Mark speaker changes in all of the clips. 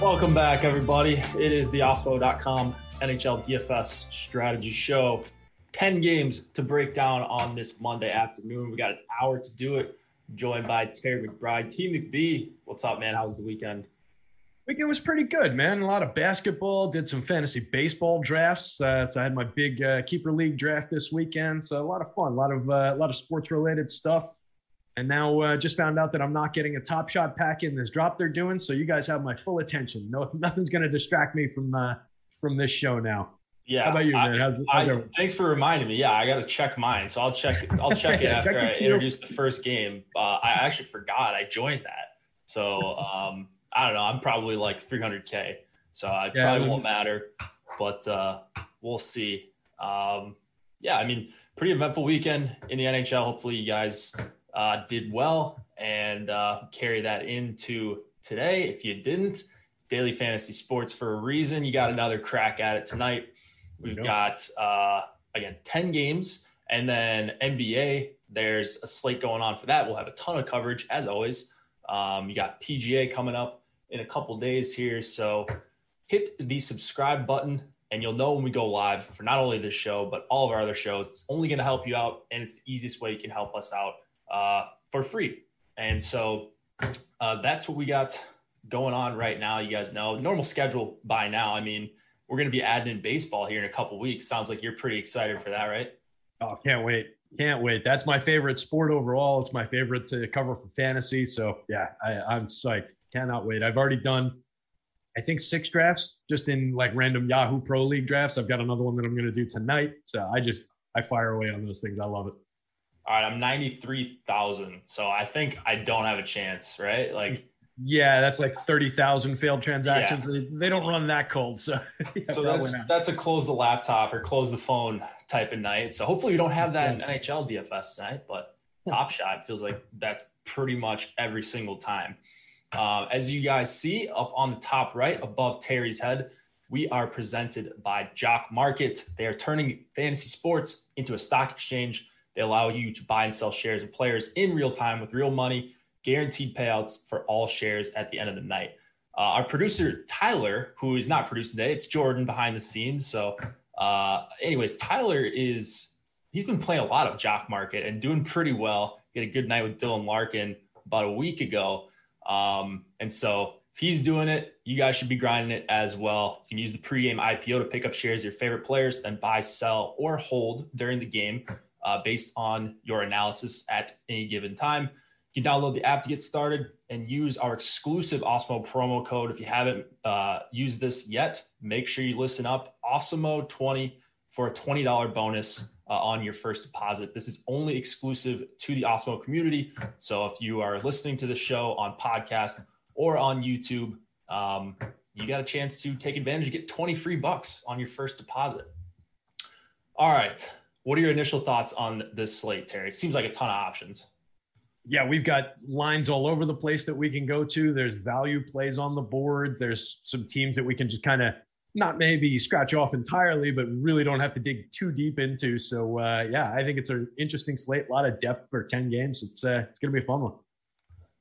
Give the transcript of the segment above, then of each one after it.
Speaker 1: Welcome back, everybody. It is the Awesemo.com NHL DFS strategy show. 10 games to break down on this Monday afternoon. We got an hour to do it. Joined by Terry McBride. T McB, what's up, man? How was the weekend?
Speaker 2: Weekend was pretty good, man. A lot of basketball. Did some fantasy baseball drafts. Uh, so I had my big uh, keeper league draft this weekend. So a lot of fun. A lot of uh, a lot of sports related stuff. And now uh, just found out that I'm not getting a Top Shot pack in this drop they're doing. So you guys have my full attention. No, nothing's going to distract me from uh, from this show now.
Speaker 1: Yeah.
Speaker 2: How about you, man? How's,
Speaker 1: I,
Speaker 2: how's
Speaker 1: I, thanks for reminding me. Yeah, I got to check mine. So I'll check. I'll check it after
Speaker 2: your
Speaker 1: I introduce the first game. Uh, I actually forgot I joined that. So um, I don't know. I'm probably like 300k. So I
Speaker 2: Yeah,
Speaker 1: probably won't matter. But uh, we'll see. Um, yeah, I mean, pretty eventful weekend in the NHL. Hopefully, you guys uh, did well and uh, carry that into today. If you didn't, daily fantasy sports for a reason. You got another crack at it tonight. We've
Speaker 2: go.
Speaker 1: got uh, again 10 games, and then NBA. There's a slate going on for that. We'll have a ton of coverage as always. Um, you got PGA coming up in a couple days here, so hit the subscribe button and you'll know when we go live for not only this show but all of our other shows. It's only going to help you out, and it's the easiest way you can help us out uh, for free. And so uh, that's what we got going on right now. You guys know normal schedule by now. I mean, we're going to be adding in baseball here in a couple weeks. Sounds like you're pretty excited for that, right?
Speaker 2: Oh, can't wait. Can't wait. That's my favorite sport overall. It's my favorite to cover for fantasy. So yeah, I, I'm psyched. Cannot wait. I've already done, I think six drafts just in like random Yahoo Pro League drafts. I've got another one that I'm going to do tonight. So I just I fire away on those things. I love it.
Speaker 1: All right, I'm 93,000. So I think I don't have a chance, right? Like,
Speaker 2: Yeah, that's like thirty thousand failed transactions. They don't run that cold, so yeah,
Speaker 1: so that's,
Speaker 2: not.
Speaker 1: that's a close the laptop or close the phone type of night. So hopefully we don't have that in NHL DFS tonight, but Top Shot feels like that's pretty much every single time. Uh, as you guys see up on the top right above Terry's head, we are presented by Jock Market. They are turning fantasy sports into a stock exchange. They allow you to buy and sell shares of players in real time with real money, guaranteed payouts for all shares at the end of the night. Uh, our producer, Tyler, who is not producing today, it's Jordan behind the scenes. So, uh, anyways, Tyler is, he's been playing a lot of Jock Market and doing pretty well. He had a good night with Dylan Larkin about a week ago. Um, and so, if he's doing it, you guys should be grinding it as well. You can use the pregame IPO to pick up shares of your favorite players, then buy, sell, or hold during the game uh, based on your analysis at any given time. You can download the app to get started and use our exclusive Awesemo promo code. If you haven't uh, used this yet, make sure you listen up. Awesemo20 for a $20 bonus uh, on your first deposit. This is only exclusive to the Awesemo community. So if you are listening to the show on podcast or on YouTube, um, you got a chance to take advantage of get 20 free bucks on your first deposit. All right. What are your initial thoughts on this slate, Terry? Seems like a ton of options.
Speaker 2: yeah, we've got lines all over the place that we can go to. There's value plays on the board. There's some teams that we can just kind of not maybe scratch off entirely, but really don't have to dig too deep into. So uh, yeah, I think it's an interesting slate, a lot of depth for ten games. It's uh, it's gonna be a fun one.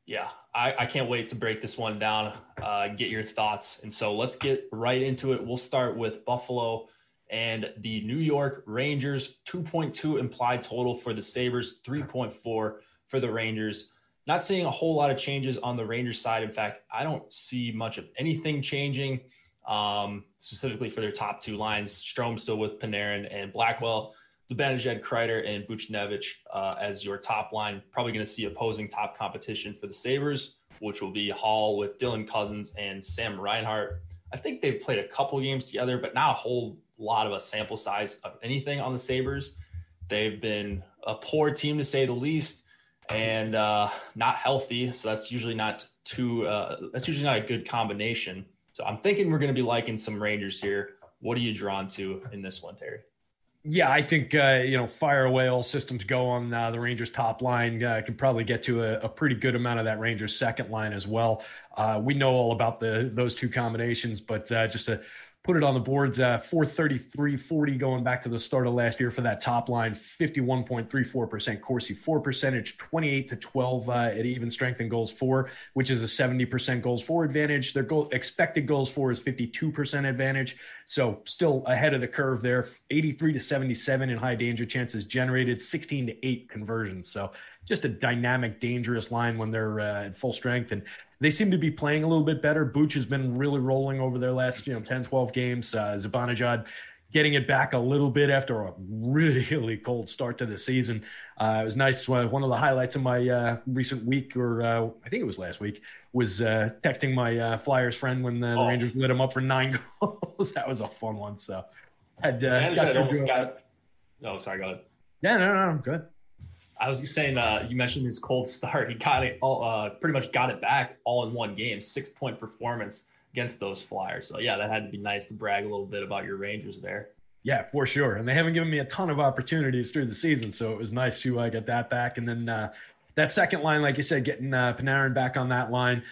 Speaker 1: Yeah, I, I can't wait to break this one down, uh, get your thoughts, and so let's get right into it. We'll start with Buffalo and the New York Rangers. Two point two implied total for the Sabres, three point four for the Rangers. Not seeing a whole lot of changes on the Rangers side. In fact, I don't see much of anything changing um, specifically for their top two lines. Strome still with Panarin and Blackwell. Zibanejad, Kreider, and Buchnevich uh, as your top line. Probably going to see opposing top competition for the Sabres, which will be Hall with Dylan Cozens and Sam Reinhart. I think they've played a couple games together, but not a whole lot of a sample size of anything on the Sabres. They've been a poor team to say the least and uh, not healthy. So that's usually not too, uh, that's usually not a good combination. So I'm thinking we're going to be liking some Rangers here. What are you drawn to in this one, Terry?
Speaker 2: Yeah, I think uh, you know fire away all systems go on uh, the Rangers top line. Uh, can probably get to a, a, pretty good amount of that Rangers second line as well. Uh, we know all about the those two combinations, but uh, just a put it on the boards. Uh, 433 40 going back to the start of last year for that top line. 51.34% Corsi 4 percentage 28 to 12 uh, at even strength and goals for, which is a 70% goals for advantage. Their goal expected goals for is 52% advantage. So still ahead of the curve there. 83 to 77 in high danger chances generated, 16 to 8 conversions. So just a dynamic, dangerous line when they're uh, at full strength. And they seem to be playing a little bit better. Booch has been really rolling over their last, you know, 10, 12 games. Uh, Zibanejad getting it back a little bit after a really cold start to the season. Uh, it was nice. Uh, one of the highlights of my uh, recent week, or uh, I think it was last week, was uh, texting my uh, Flyers friend when the, oh. Rangers lit him up for nine goals. that was a fun one. So had uh, got
Speaker 1: almost got. Oh, sorry. Go ahead.
Speaker 2: Yeah, no, no, no, good.
Speaker 1: I was saying, uh, you mentioned his cold start. He got it all, uh, pretty much got it back all in one game, six point performance against those Flyers. So yeah, that had to be nice to brag a little bit about your Rangers there.
Speaker 2: Yeah, for sure. And they haven't given me a ton of opportunities through the season, so it was nice to uh, get that back. And then uh, that second line, like you said, getting uh, Panarin back on that line.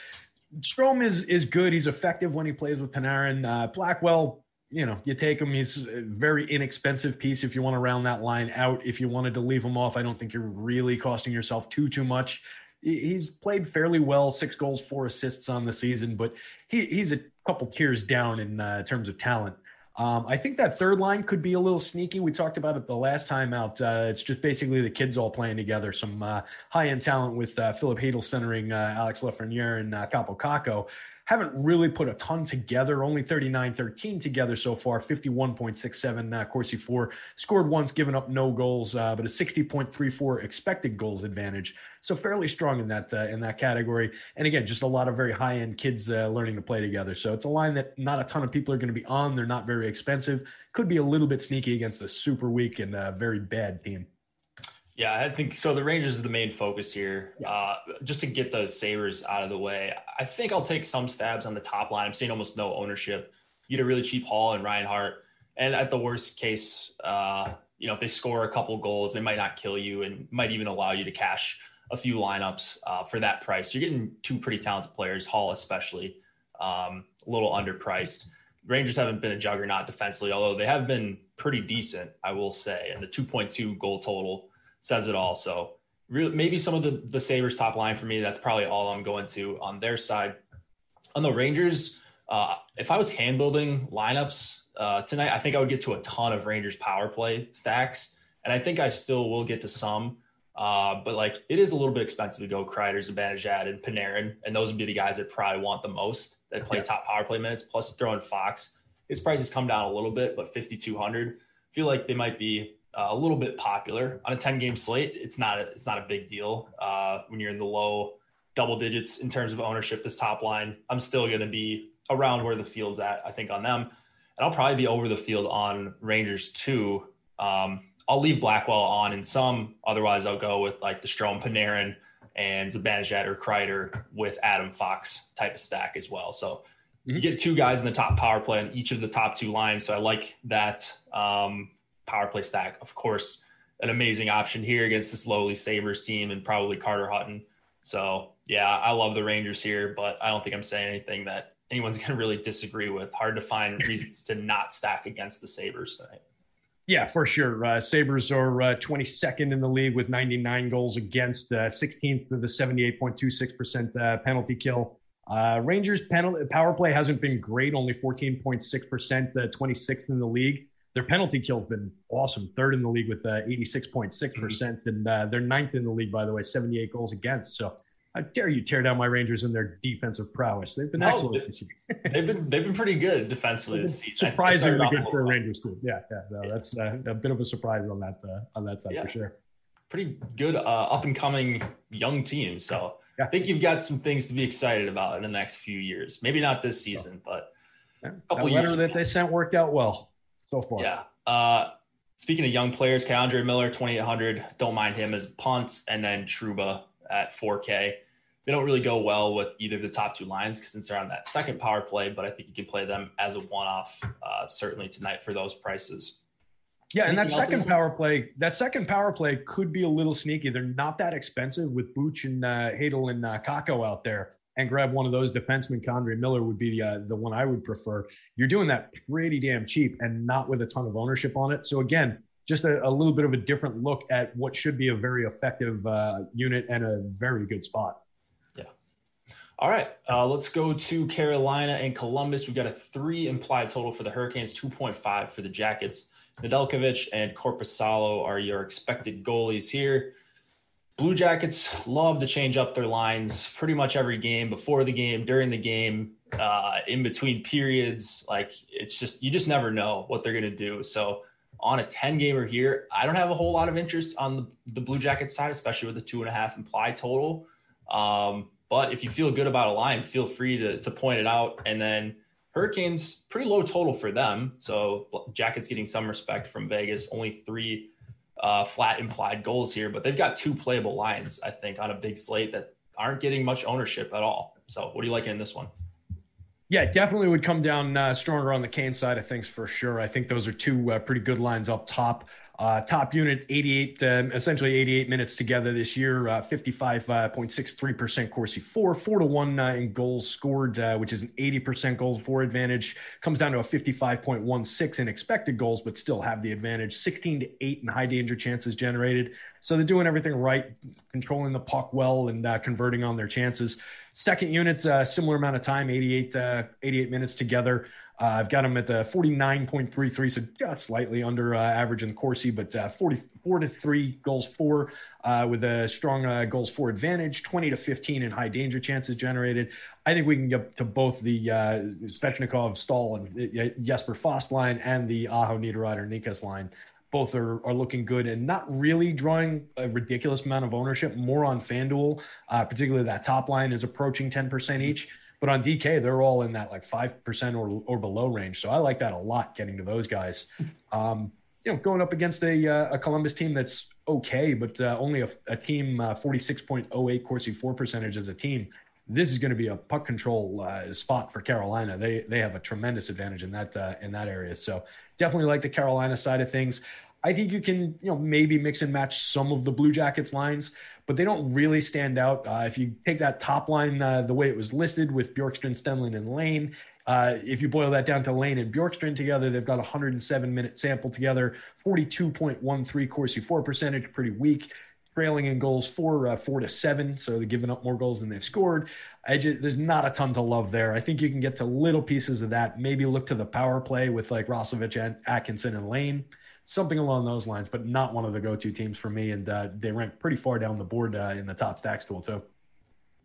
Speaker 2: Strome is is good. He's effective when he plays with Panarin. Uh, Blackwell you know, you take him. He's a very inexpensive piece if you want to round that line out. If you wanted to leave him off, I don't think you're really costing yourself too too much. He's played fairly well, six goals, four assists on the season, but he, he's a couple tiers down in uh, terms of talent. Um, I think that third line could be a little sneaky. We talked about it the last time out. Uh, it's just basically the kids all playing together. Some uh, high end talent with uh, Filip Chytil centering uh, Alex Lafreniere and uh, Kaapo Kakko haven't really put a ton together, only 39 13 together so far, 51.67 uh, Corsi 4. Scored once, given up no goals, uh, but a 60.34 expected goals advantage. So fairly strong in that uh, in that category. And again, just a lot of very high end kids uh, learning to play together. So it's a line that not a ton of people are going to be on. They're not very expensive. Could be a little bit sneaky against a super weak and uh, very bad team.
Speaker 1: Yeah, I think so. The Rangers is the main focus here. Yeah. Uh, just to get the Sabres out of the way, I think I'll take some stabs on the top line. I'm seeing almost no ownership. You get a really cheap Hall and Hart. And at the worst case, uh, you know, if they score a couple goals, they might not kill you and might even allow you to cash a few lineups uh, for that price. You're getting two pretty talented players, Hall especially, um, a little underpriced. Rangers haven't been a juggernaut defensively, although they have been pretty decent, I will say. And the 2.2 goal total says it all. So really, maybe some of the the Sabres top line for me. That's probably all I'm going to on their side. On the Rangers, uh, if I was hand building lineups uh, tonight, I think I would get to a ton of Rangers power play stacks, and I think I still will get to some. Uh, but like it is a little bit expensive to go Kreider, Zibanejad, and Panarin, and those would be the guys that probably want the most that play yeah. top power play minutes. Plus throwing Fox, his prices come down a little bit, but 5200. Feel like they might be uh, a little bit popular on a 10 game slate. It's not a, it's not a big deal uh, when you're in the low double digits in terms of ownership. This top line, I'm still going to be around where the field's at. I think on them, and I'll probably be over the field on Rangers too. Um, I'll leave Blackwell on in some. Otherwise, I'll go with like the Strome Panarin and Zibanejad or Kreider with Adam Fox type of stack as well. So mm-hmm. you get two guys in the top power play on each of the top two lines. So I like that. Um, power play stack. Of course, an amazing option here against this lowly Sabres team and probably Carter Hutton. So, yeah, I love the Rangers here, but I don't think I'm saying anything that anyone's going to really disagree with. Hard to find reasons to not stack against the Sabres tonight.
Speaker 2: Yeah, for sure. Uh, Sabres are uh, 22nd in the league with 99 goals against, uh, 16th with the 78.26% uh, penalty kill. Uh, Rangers penalty power play hasn't been great, only 14.6%, 26th uh, in the league. Their penalty kill's been awesome, third in the league with 86.6%, percent and they're ninth in the league, by the way, 78 goals against. So how dare you tear down my Rangers and their defensive prowess? They've been no, excellent this year.
Speaker 1: they've been they've been pretty good defensively this season.
Speaker 2: Surprisingly good for a Rangers team. Yeah, yeah, no, yeah. that's uh, a bit of a surprise on that uh, on that side yeah. for sure.
Speaker 1: Pretty good uh, up and coming young team. So yeah. I think you've got some things to be excited about in the next few years. Maybe not this season, but
Speaker 2: a couple that letter that they sent worked out well so far.
Speaker 1: Yeah. Uh, speaking of young players, K'Andre Miller, 2,800. Don't mind him as punts, and then Trouba at 4K they don't really go well with either the top two lines since they're on that second power play, but I think you can play them as a one off uh, certainly tonight for those prices.
Speaker 2: Yeah, Anything and that second power play, that second power play could be a little sneaky. They're not that expensive with Booch and uh, Hadel and uh, Kakko out there. And grab one of those defensemen. K'Andre Miller would be the uh, the one I would prefer. You're doing that pretty damn cheap and not with a ton of ownership on it. So again, just a, a little bit of a different look at what should be a very effective uh, unit and a very good spot. Yeah.
Speaker 1: All right, uh, let's go to Carolina and Columbus. We've got a three implied total for the Hurricanes, 2.5 for the Jackets. Nedeljkovic and Korpisalo are your expected goalies here. Blue Jackets love to change up their lines pretty much every game, before the game, during the game, uh, in between periods. Like it's just, you just never know what they're going to do. So on a 10 gamer here, I don't have a whole lot of interest on the, the Blue Jackets side, especially with the two and a half implied total. Um, but if you feel good about a line, feel free to, to point it out. And then Hurricanes, pretty low total for them. So Jackets getting some respect from Vegas, only three uh, flat implied goals here, but they've got two playable lines, I think, on a big slate that aren't getting much ownership at all. So what do you like in this one?
Speaker 2: Yeah, definitely would come down uh, stronger on the Canes side of things for sure. I think those are two uh, pretty good lines up top. Uh, top unit, 88, um, essentially 88 minutes together this year, uh, 55.63% Corsi for, 4 to 1 uh, in goals scored, uh, which is an 80% goals for advantage. Comes down to a 55.16 in expected goals, but still have the advantage. 16 to 8 in high danger chances generated. So they're doing everything right, controlling the puck well and uh, converting on their chances. Second unit, uh, similar amount of time, 88, 88 minutes together. Uh, I've got him at the 49.33, so slightly under uh, average in the Corsi, but uh, 44 to 3 goals for uh, with a strong uh, goals for advantage, 20 to 15 in high danger chances generated. I think we can get to both the uh, Svechnikov, Staal, and uh, Jesper Fast line and the Aho Niederreiter Necas line. Both are, are looking good and not really drawing a ridiculous amount of ownership, more on FanDuel, uh, particularly that top line is approaching 10% each. But on DK, they're all in that like 5% or, or below range. So I like that a lot getting to those guys. Um, you know, going up against a, uh, a Columbus team that's okay, but uh, only a, a team uh, 46.08 Corsi for percentage as a team. This is going to be a puck control uh, spot for Carolina. They they have a tremendous advantage in that uh, in that area. So definitely like the Carolina side of things. I think you can, you know, maybe mix and match some of the Blue Jackets lines, but they don't really stand out. Uh, if you take that top line uh, the way it was listed with Bjorkstrand, Stenlund, and Laine, uh, if you boil that down to Laine and Bjorkstrand together, they've got a 107 minute sample together, 42.13 Corsi for percentage, pretty weak. Trailing in goals four, uh, four to seven, so they're giving up more goals than they've scored. Just, there's not a ton to love there. I think you can get to little pieces of that. Maybe look to the power play with like Roslovic and Atkinson and Laine something along those lines, but not one of the go-to teams for me. And uh, they rank pretty far down the board uh, in the top stacks tool too.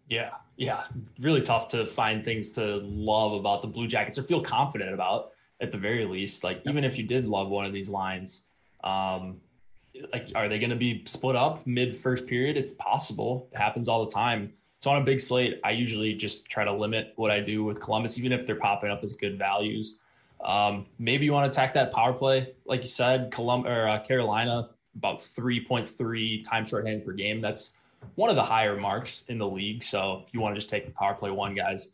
Speaker 1: Yeah, yeah, really tough to find things to love about the Blue Jackets or feel confident about at the very least. Like even if you did love one of these lines, um, like are they going to be split up mid first period? It's possible. It happens all the time. So on a big slate, I usually just try to limit what I do with Columbus, even if they're popping up as good values. Um, maybe you want to attack that power play, like you said, or uh, Carolina about 3.3 times shorthand per game. That's one of the higher marks in the league. So if you want to just take the power play one, guys,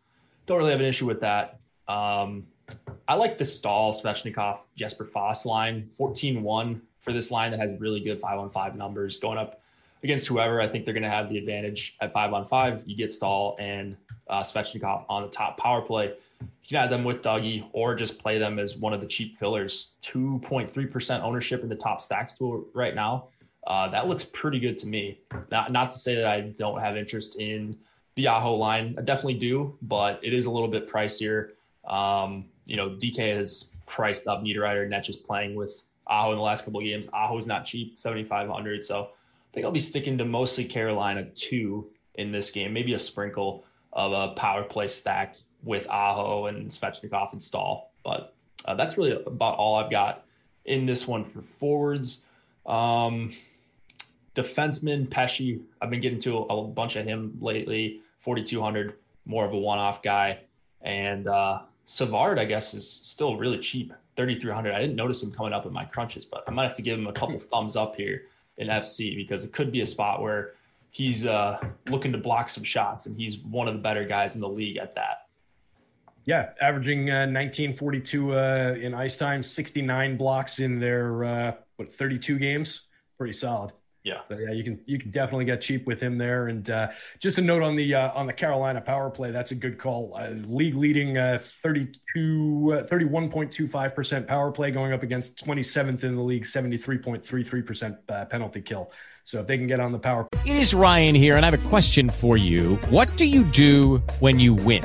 Speaker 1: don't really have an issue with that. Um, I like the Staal Svechnikov Jesper Fast line 14 1 for this line that has really good 5 on 5 numbers going up against whoever. I think they're going to have the advantage at 5 on 5. You get Staal and uh, Svechnikov on the top power play You can add them with Dougie or just play them as one of the cheap fillers. 2.3% ownership in the top stacks tool right now. Uh, that looks pretty good to me. Not, not to say that I don't have interest in the Aho line. I definitely do, but it is a little bit pricier. Um, you know, DK has priced up Niederreiter, that's just playing with Aho in the last couple of games. Aho is not cheap, 7,500. So I think I'll be sticking to mostly Carolina two in this game, maybe a sprinkle of a power play stack with Aho and Svechnikov and Staal. But uh, that's really about all I've got in this one for forwards. Um, defenseman Pesce, I've been getting to a, a bunch of him lately. 4,200, more of a one-off guy, and uh, Savard, I guess, is still really cheap, 3,300. I didn't notice him coming up in my crunches, but I might have to give him a couple thumbs up here in FC because it could be a spot where he's uh, looking to block some shots, and he's one of the better guys in the league at that.
Speaker 2: Yeah, averaging uh, 1942 uh, in ice time, 69 blocks in their uh, what 32 games. Pretty solid.
Speaker 1: Yeah.
Speaker 2: So yeah, you can you can definitely get cheap with him there. And uh, just a note on the uh, on the Carolina power play, that's a good call. Uh, league leading uh, 32 31.25 percent power play going up against 27th in the league, 73.33 percent uh, penalty kill. So if they can get on the power.
Speaker 3: It is Ryan here, and I have a question for you. What do you do when you win?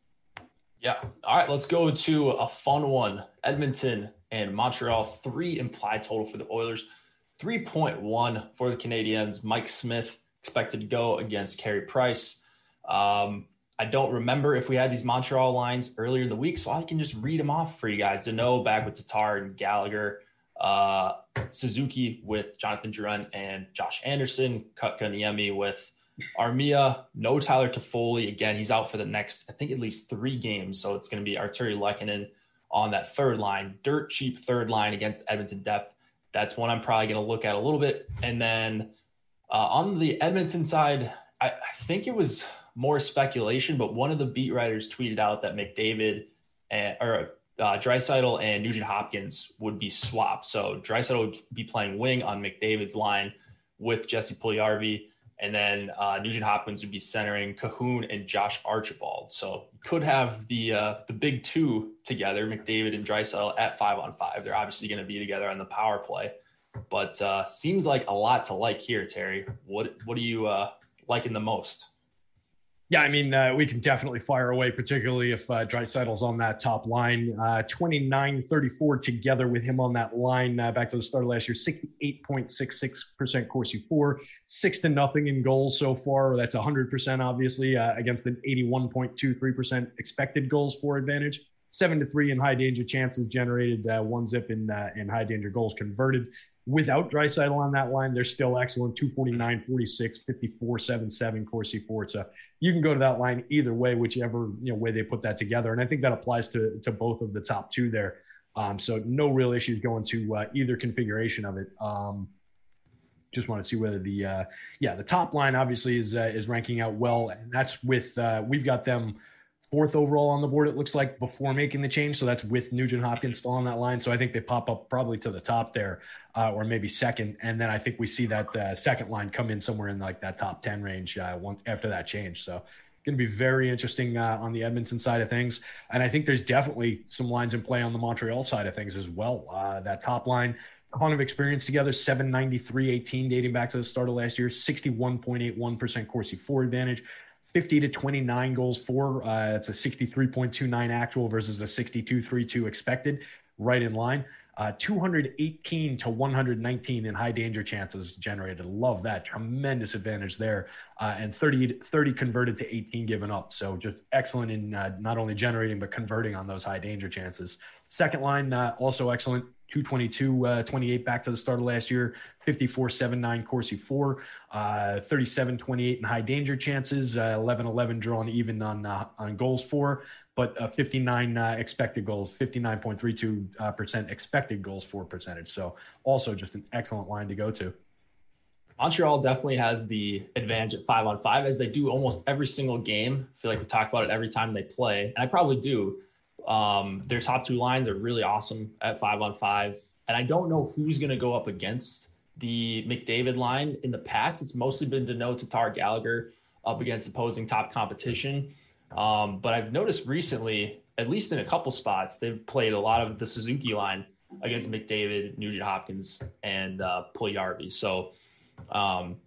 Speaker 1: Yeah. All right. Let's go to a fun one. Edmonton and Montreal. Three implied total for the Oilers. 3.1 for the Canadiens. Mike Smith expected to go against Carey Price. Um, I don't remember if we had these Montreal lines earlier in the week, so I can just read them off for you guys to know back with Tatar and Gallagher, uh, Suzuki with Jonathan Drouin and Josh Anderson, Kotkaniemi with Armia, no Tyler Toffoli. Again, he's out for the next, I think, at least three games. So it's going to be Artturi Lehkonen on that third line. Dirt cheap third line against Edmonton depth. That's one I'm probably going to look at a little bit. And then uh, on the Edmonton side, I, I, think it was more speculation, but one of the beat writers tweeted out that McDavid and, or uh, Draisaitl and Nugent Hopkins would be swapped. So Draisaitl would be playing wing on McDavid's line with Jesse Puljujarvi. And then uh, Nugent Hopkins would be centering Kahun and Josh Archibald. So could have the uh, the big two together, McDavid and Draisaitl at five on five. They're obviously going to be together on the power play, but uh, seems like a lot to like here, Terry. What what are you uh, liking the most?
Speaker 2: Yeah, I mean, uh, we can definitely fire away, particularly if uh, Draisaitl's on that top line. Uh, 29 34 together with him on that line uh, back to the start of last year, 68.66% Corsi for, six to nothing in goals so far. That's 100%, obviously, uh, against an 81.23% expected goals for advantage. Seven to three in high danger chances generated, uh, one zip in, uh, in high danger goals converted without Draisaitl on that line, they're still excellent 249, 46, 54, 77 Corsi for. So you can go to that line either way, whichever you know way they put that together. And I think that applies to to both of the top two there. Um, so no real issues going to uh, either configuration of it. Um, just want to see whether the uh, yeah the top line obviously is uh, is ranking out well, and that's with uh, we've got them fourth overall on the board. It looks like before making the change, so that's with Nugent Hopkins still on that line. So I think they pop up probably to the top there, uh, or maybe second, and then I think we see that uh, second line come in somewhere in like that top ten range uh, once after that change. So going to be very interesting uh, on the Edmonton side of things, and I think there's definitely some lines in play on the Montreal side of things as well. Uh, that top line. Ton of experience together, 793 18 dating back to the start of last year, 61.81% Corsi for advantage, 50 to 29 goals for. Uh, it's a 63.29 actual versus a 62.32 expected, right in line. Uh, 218 to 119 in high danger chances generated. Love that. Tremendous advantage there. Uh, and 30, 30 converted to 18 given up. So just excellent in uh, not only generating, but converting on those high danger chances. Second line, uh, also excellent. 222, uh, 28 back to the start of last year, 54, 7, 9 Corsi 4, uh, 37, 28 in high danger chances, uh, 11, 11 drawn even on, uh, on goals for, but uh, 59 uh, expected goals, 59.32% uh, expected goals for percentage. So also just an excellent line to go to.
Speaker 1: Montreal definitely has the advantage at five on five, as they do almost every single game. I feel like we talk about it every time they play, and I probably do. Um, their top two lines are really awesome at five on five, and I don't know who's going to go up against the McDavid line. In the past, it's mostly been Danault, Tatar, Gallagher up against opposing top competition. Um, but I've noticed recently, at least in a couple spots, they've played a lot of the Suzuki line against McDavid, Nugent Hopkins, and uh, Puljujarvi. So um,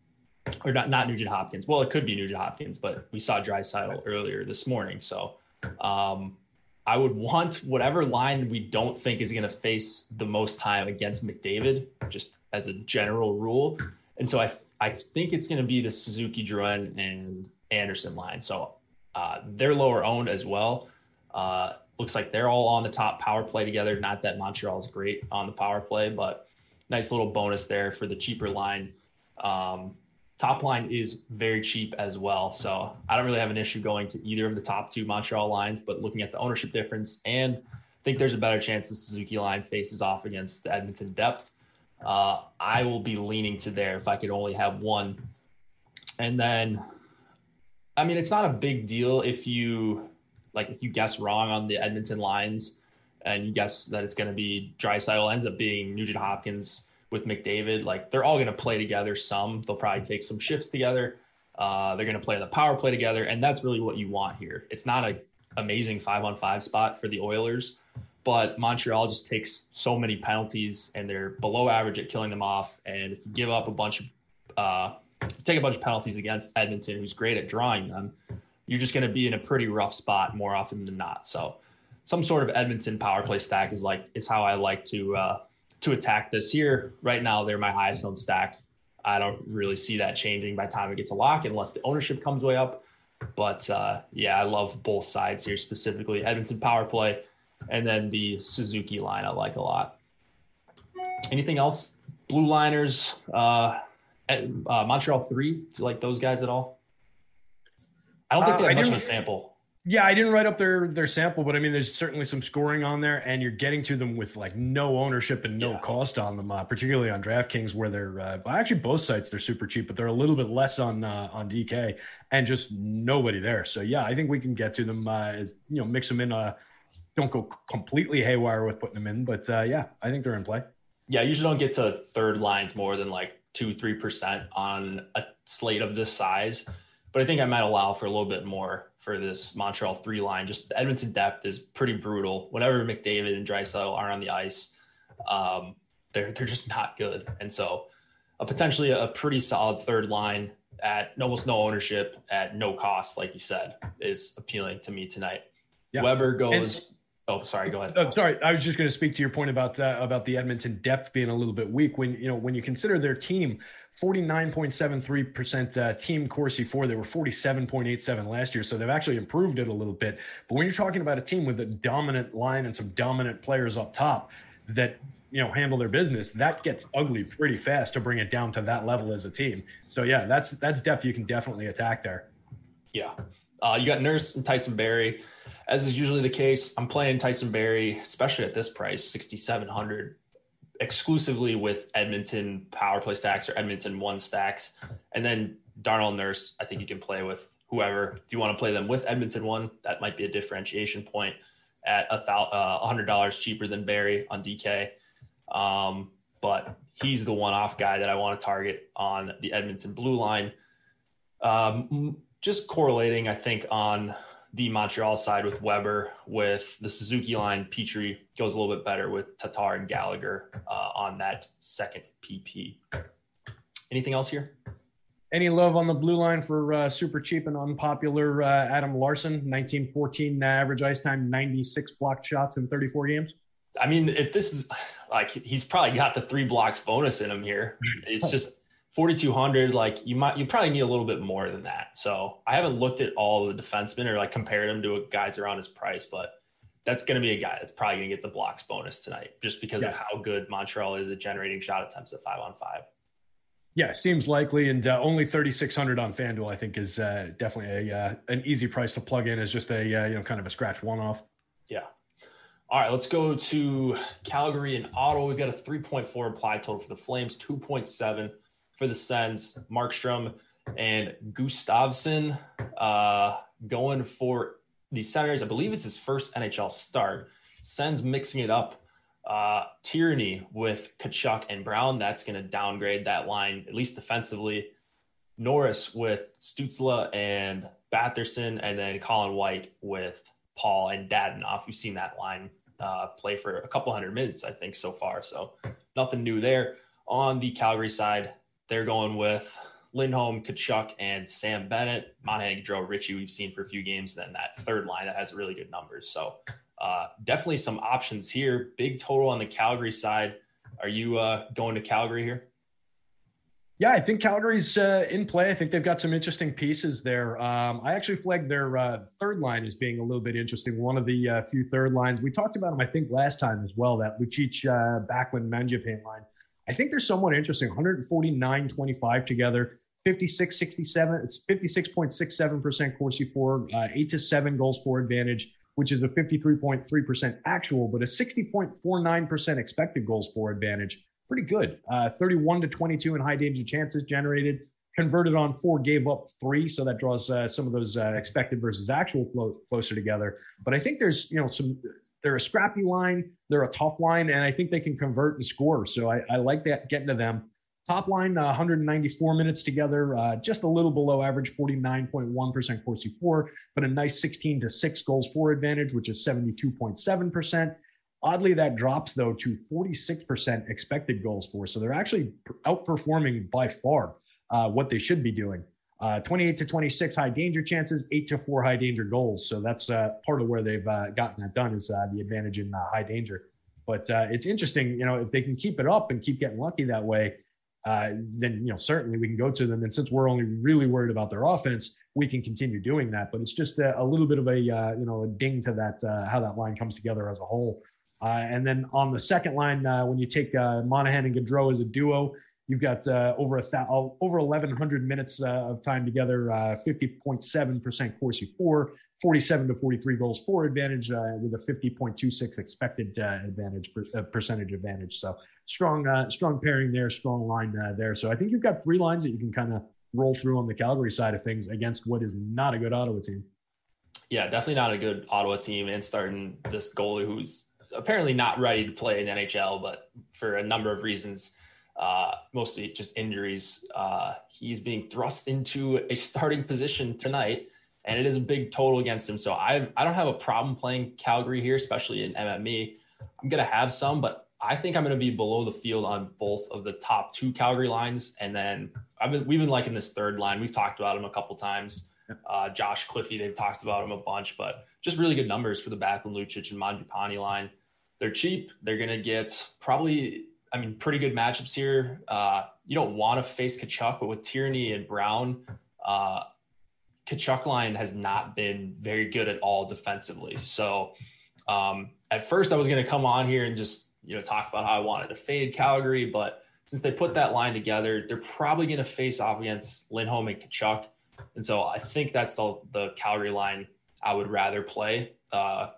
Speaker 1: or not not Nugent Hopkins. Well, it could be Nugent Hopkins, but we saw Draisaitl earlier this morning. So um, I would want whatever line we don't think is going to face the most time against McDavid, just as a general rule. And so I I think it's going to be the Suzuki, Drouin, and Anderson line. So uh, they're lower owned as well. Uh, looks like they're all on the top power play together. Not that Montreal is great on the power play, but nice little bonus there for the cheaper line. Um, top line is very cheap as well. So I don't really have an issue going to either of the top two Montreal lines, but looking at the ownership difference and I think there's a better chance the Suzuki line faces off against the Edmonton depth. Uh, I will be leaning to there if I could only have one. And then, I mean, it's not a big deal if you like if you guess wrong on the Edmonton lines and you guess that it's going to be Draisaitl ends up being Nugent Hopkins with McDavid. Like they're all going to play together. Some they'll probably take some shifts together. Uh, they're going to play the power play together, and that's really what you want here. It's not an amazing five on five spot for the Oilers, but Montreal just takes so many penalties, and they're below average at killing them off. And if you give up a bunch of uh, take a bunch of penalties against Edmonton, who's great at drawing them, you're just going to be in a pretty rough spot more often than not. So some sort of Edmonton power play stack is like is how I like to uh, to attack this here. Right now, they're my highest owned stack. I don't really see that changing by the time it gets a lock unless the ownership comes way up. But uh, yeah, I love both sides here, specifically Edmonton power play and then the Suzuki line I like a lot. Anything else? Blue liners, uh, at, uh, Montreal three. Do you like those guys at all? I don't think they have uh, much of a sample.
Speaker 2: Yeah, I didn't write up their their sample, but I mean, there's certainly some scoring on there, and you're getting to them with like no ownership and no yeah. cost on them, uh, particularly on DraftKings, where they're uh, actually both sites they're super cheap, but they're a little bit less on uh, on DK, and just nobody there. So yeah, I think we can get to them uh, as you know, mix them in. Uh, don't go completely haywire with putting them in, but uh, yeah, I think they're in play.
Speaker 1: Yeah, you usually don't get to third lines more than like two three percent on a slate of this size but I think I might allow for a little bit more for this Montreal three line. Just the Edmonton depth is pretty brutal. Whenever McDavid and Draisaitl are on the ice, um, they're they're just not good. And so, a potentially a pretty solid third line at almost no ownership at no cost, like you said, is appealing to me tonight. Yeah. Weber goes. And- Oh, sorry. Go ahead.
Speaker 2: Oh, sorry, I was just going to speak to your point about uh, about the Edmonton depth being a little bit weak. When you know when you consider their team 49.73% uh, team Corsi for. They were 47.87 last year, so they've actually improved it a little bit. But when you're talking about a team with a dominant line and some dominant players up top that you know handle their business, that gets ugly pretty fast to bring it down to that level as a team. So yeah, that's that's depth you can definitely attack there.
Speaker 1: Yeah, uh, you got Nurse and Tyson Barrie. As is usually the case, I'm playing Tyson Barrie, especially at this price, 6,700 exclusively with Edmonton power play stacks or Edmonton one stacks. And then Darnell Nurse, I think you can play with whoever. If you want to play them with Edmonton one, that might be a differentiation point at a uh, hundred dollars cheaper than Barrie on DK. Um, but he's the one-off guy that I want to target on the Edmonton blue line. Um, just correlating, I think, on the Montreal side with Weber, with the Suzuki line, Petry goes a little bit better with Tatar and Gallagher uh, on that second PP. Anything else here?
Speaker 2: Any love on the blue line for uh, super cheap and unpopular uh, Adam Larsson? 1914 average ice time, 96 blocked shots in 34 games?
Speaker 1: I mean, if this is like he's probably got the three blocks bonus in him here. It's just 4200 like you might you probably need a little bit more than that so i haven't looked at all the defensemen or like compared them to guys around his price but that's going to be a guy that's probably going to get the blocks bonus tonight just because
Speaker 2: Yeah.
Speaker 1: of how good Montreal is at generating shot attempts at five on five.
Speaker 2: Yeah, seems likely, and uh, only thirty six hundred on FanDuel. I think is uh, definitely a uh, an easy price to plug in as just a uh, you know kind of a scratch one off.
Speaker 1: Yeah. All right, let's go to Calgary and Ottawa. We've got a 3.4 implied total for the Flames, 2.7 for the Sens. Markstrom and Gustavsson uh, going for the Senators. I believe it's his first NHL start. Sens mixing it up. Uh, Tierney with Tkachuk and Brown. That's going to downgrade that line, at least defensively. Norris with Stützle and Batherson, and then Colin White with Paul and Dadonov. We've seen that line uh, play for a couple hundred minutes, I think, so far. So nothing new there. On the Calgary side, they're going with Lindholm, Tkachuk, and Sam Bennett. Monahan, Gaudreau, Ritchie, we've seen for a few games. Then that third line that has really good numbers. So uh, definitely some options here. Big total on the Calgary side. Are you uh, going to Calgary here?
Speaker 2: Yeah, I think Calgary's uh, in play. I think they've got some interesting pieces there. Um, I actually flagged their uh, third line as being a little bit interesting. One of the uh, few third lines we talked about them, I think, last time as well. That Lucic, uh, Backlund, Mangiapane line. I think they're somewhat interesting. 149, 25 together. 56, 67. It's 56.67% Corsi for, uh, eight to seven goals for advantage, which is a 53.3% actual, but a 60.49% expected goals for advantage pretty good. Uh, 31 to 22 in high danger chances generated, converted on four, gave up three, so that draws uh, some of those uh, expected versus actual clo- closer together. But I think there's you know some. They're a scrappy line, they're a tough line, and I think they can convert and score. So I, I like that getting to them. Top line, uh, 194 minutes together, uh, just a little below average, 49.1% Corsi for, but a nice 16 to 6 goals for advantage, which is 72.7%. Oddly, that drops though to 46% expected goals for. So they're actually outperforming by far uh, what they should be doing. Uh, 28 to 26 high danger chances, 8 to 4 high danger goals. So that's uh, part of where they've uh, gotten that done is uh, the advantage in uh, high danger. But uh, it's interesting, you know, if they can keep it up and keep getting lucky that way, then you know certainly we can go to them. And since we're only really worried about their offense, we can continue doing that. But it's just a, a little bit of a you know a ding to that how that line comes together as a whole. And then on the second line, when you take Monahan and Gaudreau as a duo, you've got uh, over a th- oh, over 1,100 minutes uh, of time together, uh, 50.7% Corsi for, 47 to 43 goals for advantage with a 50.26 expected advantage per- percentage advantage. So strong, strong pairing there, strong line there. So I think you've got three lines that you can kind of roll through on the Calgary side of things against what is not a good Ottawa team.
Speaker 1: Yeah, definitely not a good Ottawa team, and starting this goalie who's apparently not ready to play in NHL, but for a number of reasons, uh, mostly just injuries, uh, he's being thrust into a starting position tonight, and it is a big total against him. So I I don't have a problem playing Calgary here, especially in MME. I'm gonna have some, but I think I'm gonna be below the field on both of the top two Calgary lines, and then I've been we've been liking this third line. We've talked about him a couple times. Uh, Josh Cliffy, they've talked about him a bunch, but just really good numbers for the Backlund, Lucic, and Mangiapane line they're cheap. They're going to get probably, I mean, pretty good matchups here. Uh, you don't want to face Tkachuk, but with Tierney and Brown, uh, Tkachuk line has not been very good at all defensively. So um, at first, I was going to come on here and just you know talk about how I wanted to fade Calgary, but since they put that line together, they're probably going to face off against Lindholm and Tkachuk, and so I think that's the the Calgary line I would rather play. Uh,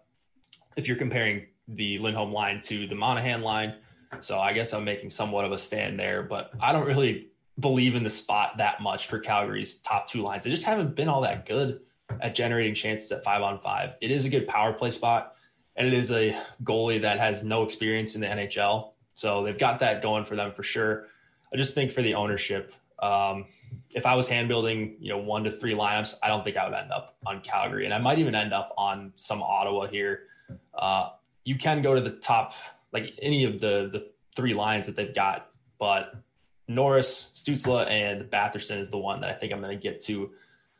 Speaker 1: if you're comparing the Lindholm line to the Monahan line. So I guess I'm making somewhat of a stand there, but I don't really believe in the spot that much for Calgary's top two lines. They just haven't been all that good at generating chances at five on five. It is a good power play spot, and it is a goalie that has no experience in the NHL. So they've got that going for them for sure. I just think for the ownership, um, if I was hand building, you know, one to three lineups, I don't think I would end up on Calgary, and I might even end up on some Ottawa here. Uh, you can go to the top, like any of the the three lines that they've got, but Norris, Stützle, and Batherson is the one that I think I'm going to get to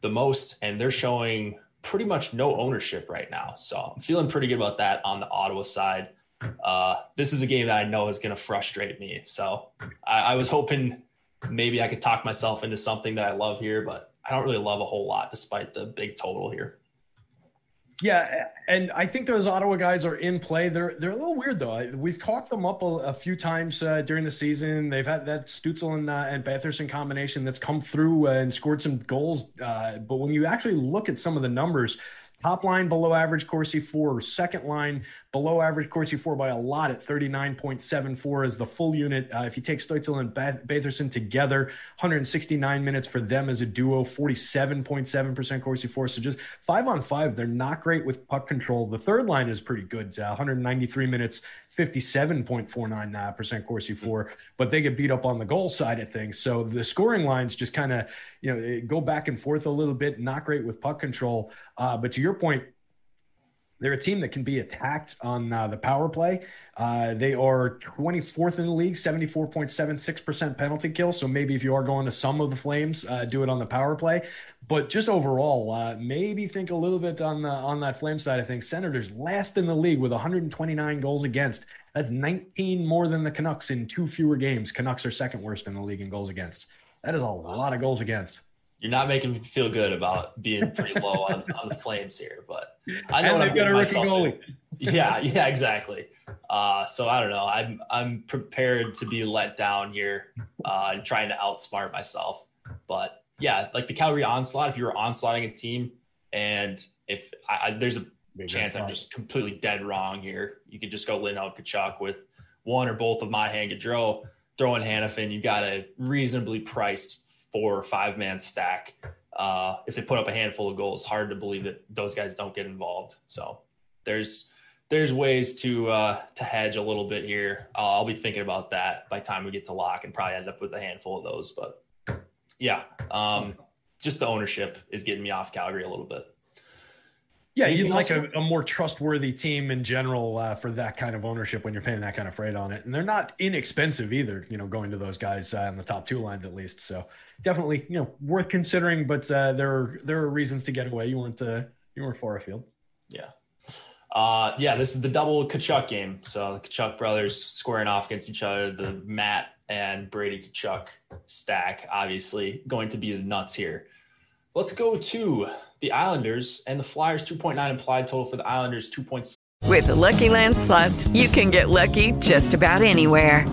Speaker 1: the most, and they're showing pretty much no ownership right now. So I'm feeling pretty good about that on the Ottawa side. Uh, this is a game that I know is going to frustrate me. So I, I was hoping maybe I could talk myself into something that I love here, but I don't really love a whole lot despite the big total here.
Speaker 2: Yeah, and I think those Ottawa guys are in play. They're they're a little weird though. We've talked them up a, a few times uh, during the season. They've had that Stützle and, uh, and combination that's come through uh, and scored some goals. Uh, but when you actually look at some of the numbers, Top line below average Corsi for. Second line below average Corsi 4 by a lot at 39.74 as the full unit. Uh, if you take Stützle and Batherson together, 169 minutes for them as a duo, 47.7% Corsi 4. So just five on five, they're not great with puck control. The third line is pretty good, uh, 193 minutes, 57.49% Corsi for, but they get beat up on the goal side of things. So the scoring lines just kind of, you know, go back and forth a little bit, not great with puck control. Uh, but to your point, they're a team that can be attacked on uh, the power play. Uh, they are 24th in the league, 74.76% penalty kill. So maybe if you are going to some of the Flames, uh, do it on the power play. But just overall, uh, maybe think a little bit on the on that Flame side of things. Senators last in the league with 129 goals against. That's 19 more than the Canucks in two fewer games. Canucks are second worst in the league in goals against. That is a lot of goals against
Speaker 1: you're not making me feel good about being pretty low on, on the Flames here, but I know
Speaker 2: and
Speaker 1: what I'm
Speaker 2: got a rookie goalie.
Speaker 1: Yeah, yeah, exactly. Uh, so I don't know. I'm I'm prepared to be let down here uh, and trying to outsmart myself. But yeah, like the Calgary onslaught. If you were onslaughting a team, and if I, I, there's a Maybe chance I'm just completely dead wrong here, you could just go Lindholm Tkachuk with one or both of Monahan Gaudreau, throw in Hanifin. You got a reasonably priced four or five man stack. Uh, if they put up a handful of goals, hard to believe that those guys don't get involved. So there's there's ways to uh, to hedge a little bit here. Uh, I'll be thinking about that by time we get to lock and probably end up with a handful of those. But yeah, um, just the ownership is getting me off Calgary a little bit.
Speaker 2: Yeah, you'd like a, a, more trustworthy team in general uh, for that kind of ownership when you're paying that kind of freight on it, and they're not inexpensive either. You know, going to those guys uh, on the top two lines at least. So definitely, you know, worth considering. But uh, there are there are reasons to get away. You weren't uh, you weren't far afield.
Speaker 1: Yeah. Uh, yeah, this is the double Tkachuk game. So the Tkachuk brothers squaring off against each other. The Matt and Brady Tkachuk stack, obviously, going to be the nuts here. Let's go to the Islanders and the Flyers 2.9 implied total for the Islanders 2.6.
Speaker 4: With the Lucky Land slots, you can get lucky just about anywhere.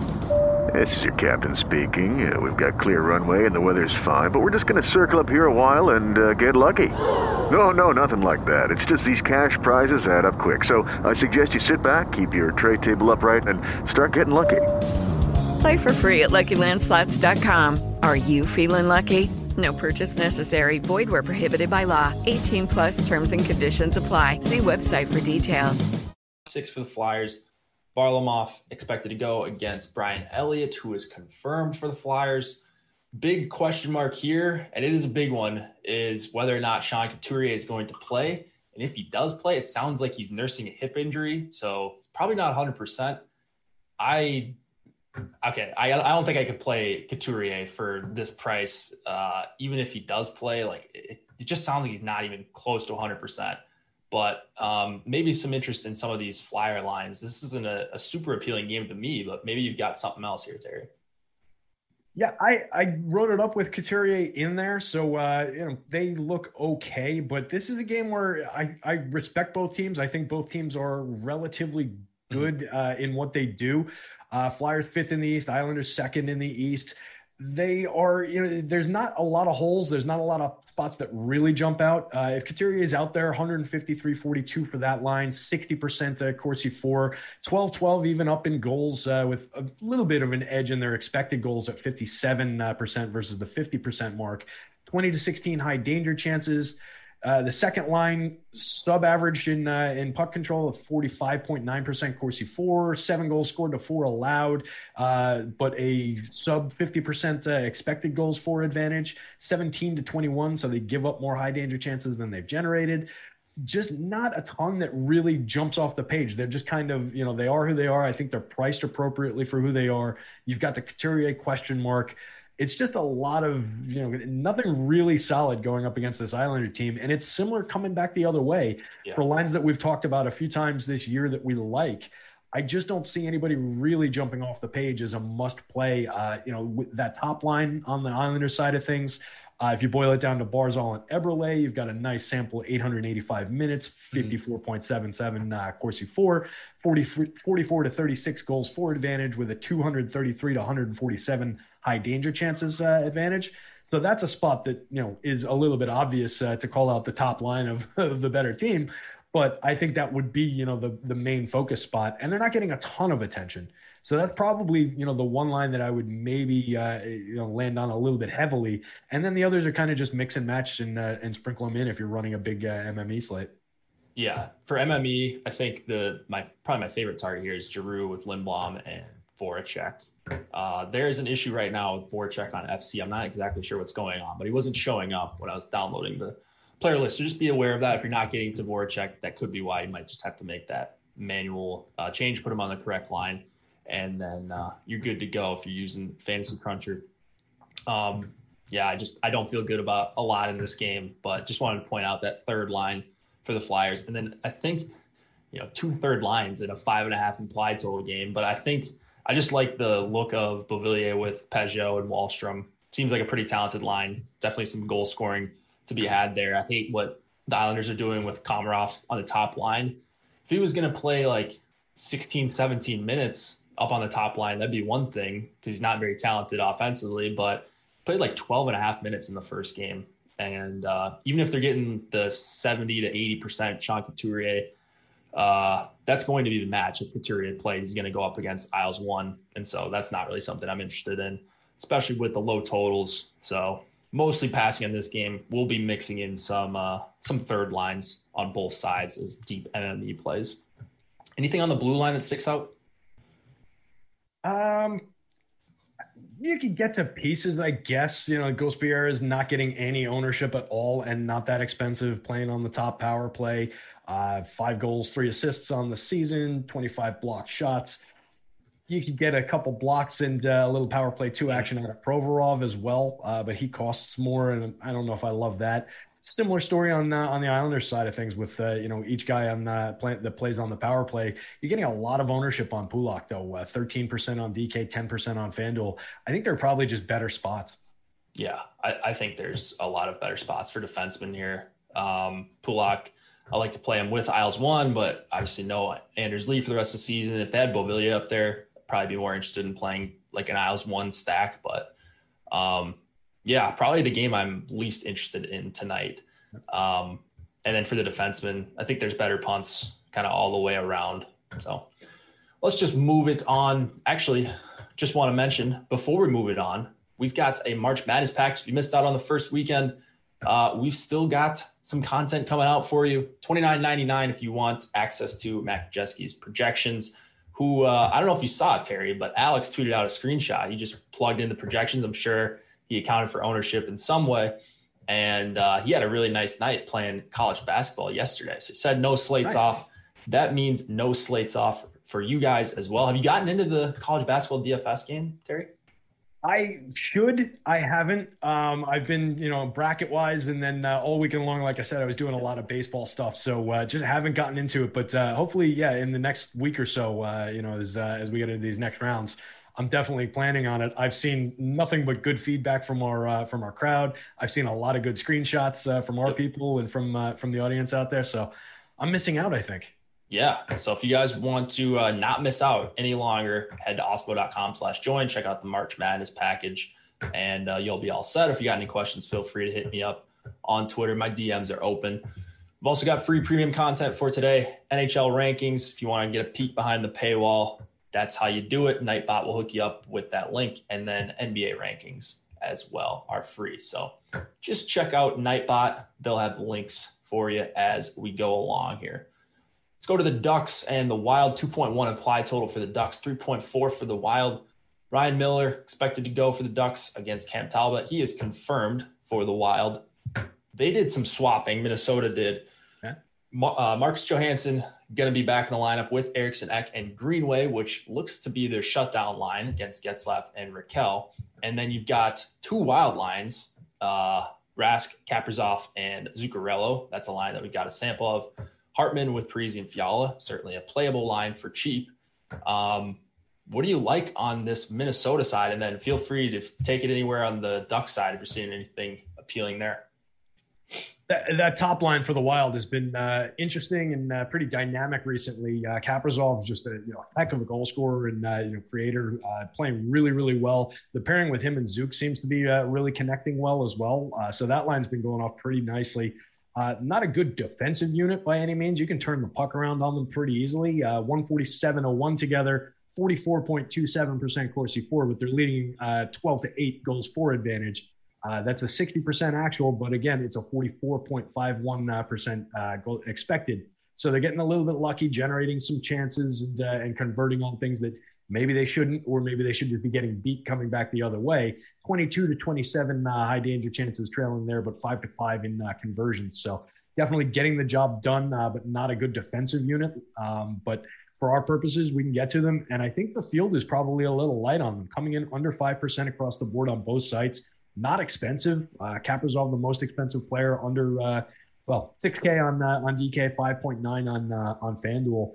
Speaker 5: This is your captain speaking. Uh, we've got clear runway and the weather's fine, but we're just going to circle up here a while and uh, get lucky. No, no, nothing like that. It's just these cash prizes add up quick. So I suggest you sit back, keep your tray table upright, and start getting lucky.
Speaker 4: Play for free at LuckyLandSlots.com. Are you feeling lucky? No purchase necessary. Void where prohibited by law. 18 plus terms and conditions apply. See website for details.
Speaker 1: Six for the Flyers. Varlamov expected to go against Brian Elliott, who is confirmed for the Flyers. Big question mark here, and it is a big one, is whether or not Sean Couturier is going to play. And if he does play, it sounds like he's nursing a hip injury. So it's probably not 100%. I okay, I, I don't think I could play Couturier for this price. Uh, even if he does play, like it, it, just sounds like he's not even close to 100%. But um, maybe some interest in some of these flyer lines. This isn't a, a, super appealing game to me, but maybe you've got something else here, Terry.
Speaker 2: Yeah, I, I wrote it up with Couturier in there, so uh, you know they look okay. But this is a game where I, I respect both teams. I think both teams are relatively mm-hmm. good uh, in what they do. Uh, Flyers fifth in the East, Islanders second in the East. They are, you know, there's not a lot of holes. There's not a lot of spots that really jump out. Uh, if Couturier is out there, 153 42 for that line, 60% uh, Corsi for, 12 12 even up in goals uh, with a little bit of an edge in their expected goals at 57% versus the 50% mark. 20 to 16 high danger chances. Uh, the second line sub average in uh, in puck control of 45.9% Corsi 4, seven goals scored to four allowed, uh, but a sub 50% uh, expected goals for advantage, 17 to 21. So they give up more high danger chances than they've generated. Just not a ton that really jumps off the page. They're just kind of, you know, they are who they are. I think they're priced appropriately for who they are. You've got the Couturier question mark it's just a lot of you know nothing really solid going up against this Islander team, and it's similar coming back the other way yeah. for lines that we've talked about a few times this year that we like. I just don't see anybody really jumping off the page as a must play. Uh, you know, with that top line on the Islander side of things, Uh, if you boil it down to Barzal and Eberle, you've got a nice sample 885 minutes, 54.77 uh, Corsi 4, 40, 44 to 36 goals for advantage with a 233 to 147 high danger chances uh, advantage. So that's a spot that you know is a little bit obvious uh, to call out the top line of, of the better team. But I think that would be you know the the main focus spot, and they're not getting a ton of attention. So that's probably you know the one line that I would maybe uh, you know land on a little bit heavily, and then the others are kind of just mix and match and uh, and sprinkle them in if you're running a big uh, MME slate.
Speaker 1: Yeah, for MME, I think the my probably my favorite target here is Giroux with Lindblom and Voracek. Uh, there's an issue right now with Voracek on FC. I'm not exactly sure what's going on, but he wasn't showing up when I was downloading the player list. So just be aware of that. If you're not getting to Voracek, that could be why you might just have to make that manual uh, change, put him on the correct line and then uh, you're good to go if you're using Fantasy Cruncher. Um, yeah, I just I don't feel good about a lot in this game, but just wanted to point out that third line for the Flyers, and then I think you know two third lines in a five and a half implied total game, but I think I just like the look of Beauvillier with Pageau and Wahlstrom. Seems like a pretty talented line. Definitely some goal scoring to be had there. I hate what the Islanders are doing with Komarov on the top line. If he was going to play like 16, 17 minutes, up on the top line, that'd be one thing because he's not very talented offensively, but played like 12 and a half minutes in the first game. And uh, even if they're getting the 70 to 80% Sean Couturier, uh, that's going to be the match if Couturier plays. He's going to go up against Isles one. And so that's not really something I'm interested in, especially with the low totals. So mostly passing in this game. We'll be mixing in some uh, some third lines on both sides as deep MME plays. Anything on the blue line that sticks out?
Speaker 2: Um, you can get to pieces, I guess. You know, Gostisbehere is not getting any ownership at all and not that expensive playing on the top power play. Uh, five goals, three assists on the season, 25 block shots. You could get a couple blocks and uh, a little power play two action out of Provorov as well, uh, but he costs more, and I don't know if I love that. Similar story on uh, on the Islanders side of things with uh, you know each guy on uh, play, that plays on the power play. You're getting a lot of ownership on Pulock though. Uh, thirteen percent on DK, ten percent on Fanduel. I think they're probably just better spots.
Speaker 1: Yeah, I, I, think there's a lot of better spots for defensemen here. Um, Pulock, I like to play him with Isles one, but obviously no Anders Lee for the rest of the season. If they had Beauvillier up there, I'd probably be more interested in playing like an Isles one stack. But um, yeah, probably the game I'm least interested in tonight. Um, and then for the defenseman, I think there's better punts kind of all the way around. So let's just move it on. Actually, just want to mention before we move it on, we've got a March Madness pack. If you missed out on the first weekend, uh, we've still got some content coming out for you. Twenty nine ninety nine if you want access to Mac Jeske's projections. Who uh, I don't know if you saw it, Terry, but Alex tweeted out a screenshot. He just plugged in the projections. I'm sure he accounted for ownership in some way. And uh, he had a really nice night playing college basketball yesterday. So he said no slates nice. off. That means no slates off for you guys as well. Have you gotten into the college basketball DFS game, Terry?
Speaker 2: I should. I haven't. Um, I've been, you know, bracket wise, and then uh, all weekend long, like I said, I was doing a lot of baseball stuff, so uh, just haven't gotten into it. But uh, hopefully, yeah, in the next week or so, uh, you know, as uh, as we get into these next rounds, I'm definitely planning on it. I've seen nothing but good feedback from our uh, from our crowd. I've seen a lot of good screenshots uh, from our people and from uh, from the audience out there. So I'm missing out. I think.
Speaker 1: Yeah. So if you guys want to uh, not miss out any longer, head to Awesemo.com slash join, check out the March Madness package, and uh, you'll be all set. If you got any questions, feel free to hit me up on Twitter. My DMs are open. We've also got free premium content for today, NHL rankings. If you want to get a peek behind the paywall, that's how you do it. Nightbot will hook you up with that link, and then NBA rankings as well are free. So just check out Nightbot. They'll have links for you as we go along here. Let's go to the Ducks and the Wild 2.1 implied total for the Ducks, 3.4 for the Wild. Ryan Miller expected to go for the Ducks against Cam Talbot. He is confirmed for the Wild. They did some swapping. Minnesota did. Okay. Uh, Marcus Johansson going to be back in the lineup with Eriksson Ek and Greenway, which looks to be their shutdown line against Getzlaf and Rakell. And then you've got two wild lines, uh, Rask, Kaprizov, and Zuccarello. That's a line that we've got a sample of. Hartman with Parise and Fiala, certainly a playable line for cheap. Um, what do you like on this Minnesota side? And then feel free to take it anywhere on the Duck side if you're seeing anything appealing there.
Speaker 2: That, that top line for the Wild has been uh, interesting and uh, pretty dynamic recently. Uh, Kaprizov, just a you know, heck of a goal scorer and uh, you know creator, uh, playing really really well. The pairing with him and Zook seems to be uh, really connecting well as well. Uh, so that line's been going off pretty nicely. Uh, not a good defensive unit by any means. You can turn the puck around on them pretty easily. Uh, 147-01 together, 44.27% Corsi for, but they're leading uh, 12 to 8 goals for advantage. Uh, that's a 60% actual, but again, it's a 44.51% uh, goal expected. So they're getting a little bit lucky, generating some chances and, and converting on things that maybe they shouldn't, or maybe they should just be getting beat coming back the other way. 22 to 27 uh, high danger chances trailing there, but five to five in uh, conversions. So definitely getting the job done, uh, but not a good defensive unit. Um, but for our purposes, we can get to them. And I think the field is probably a little light on them, coming in under 5% across the board on both sites not expensive. Uh, Kaprizov, the most expensive player, under uh, well 6K on uh, on DK, 5.9 on uh, on FanDuel.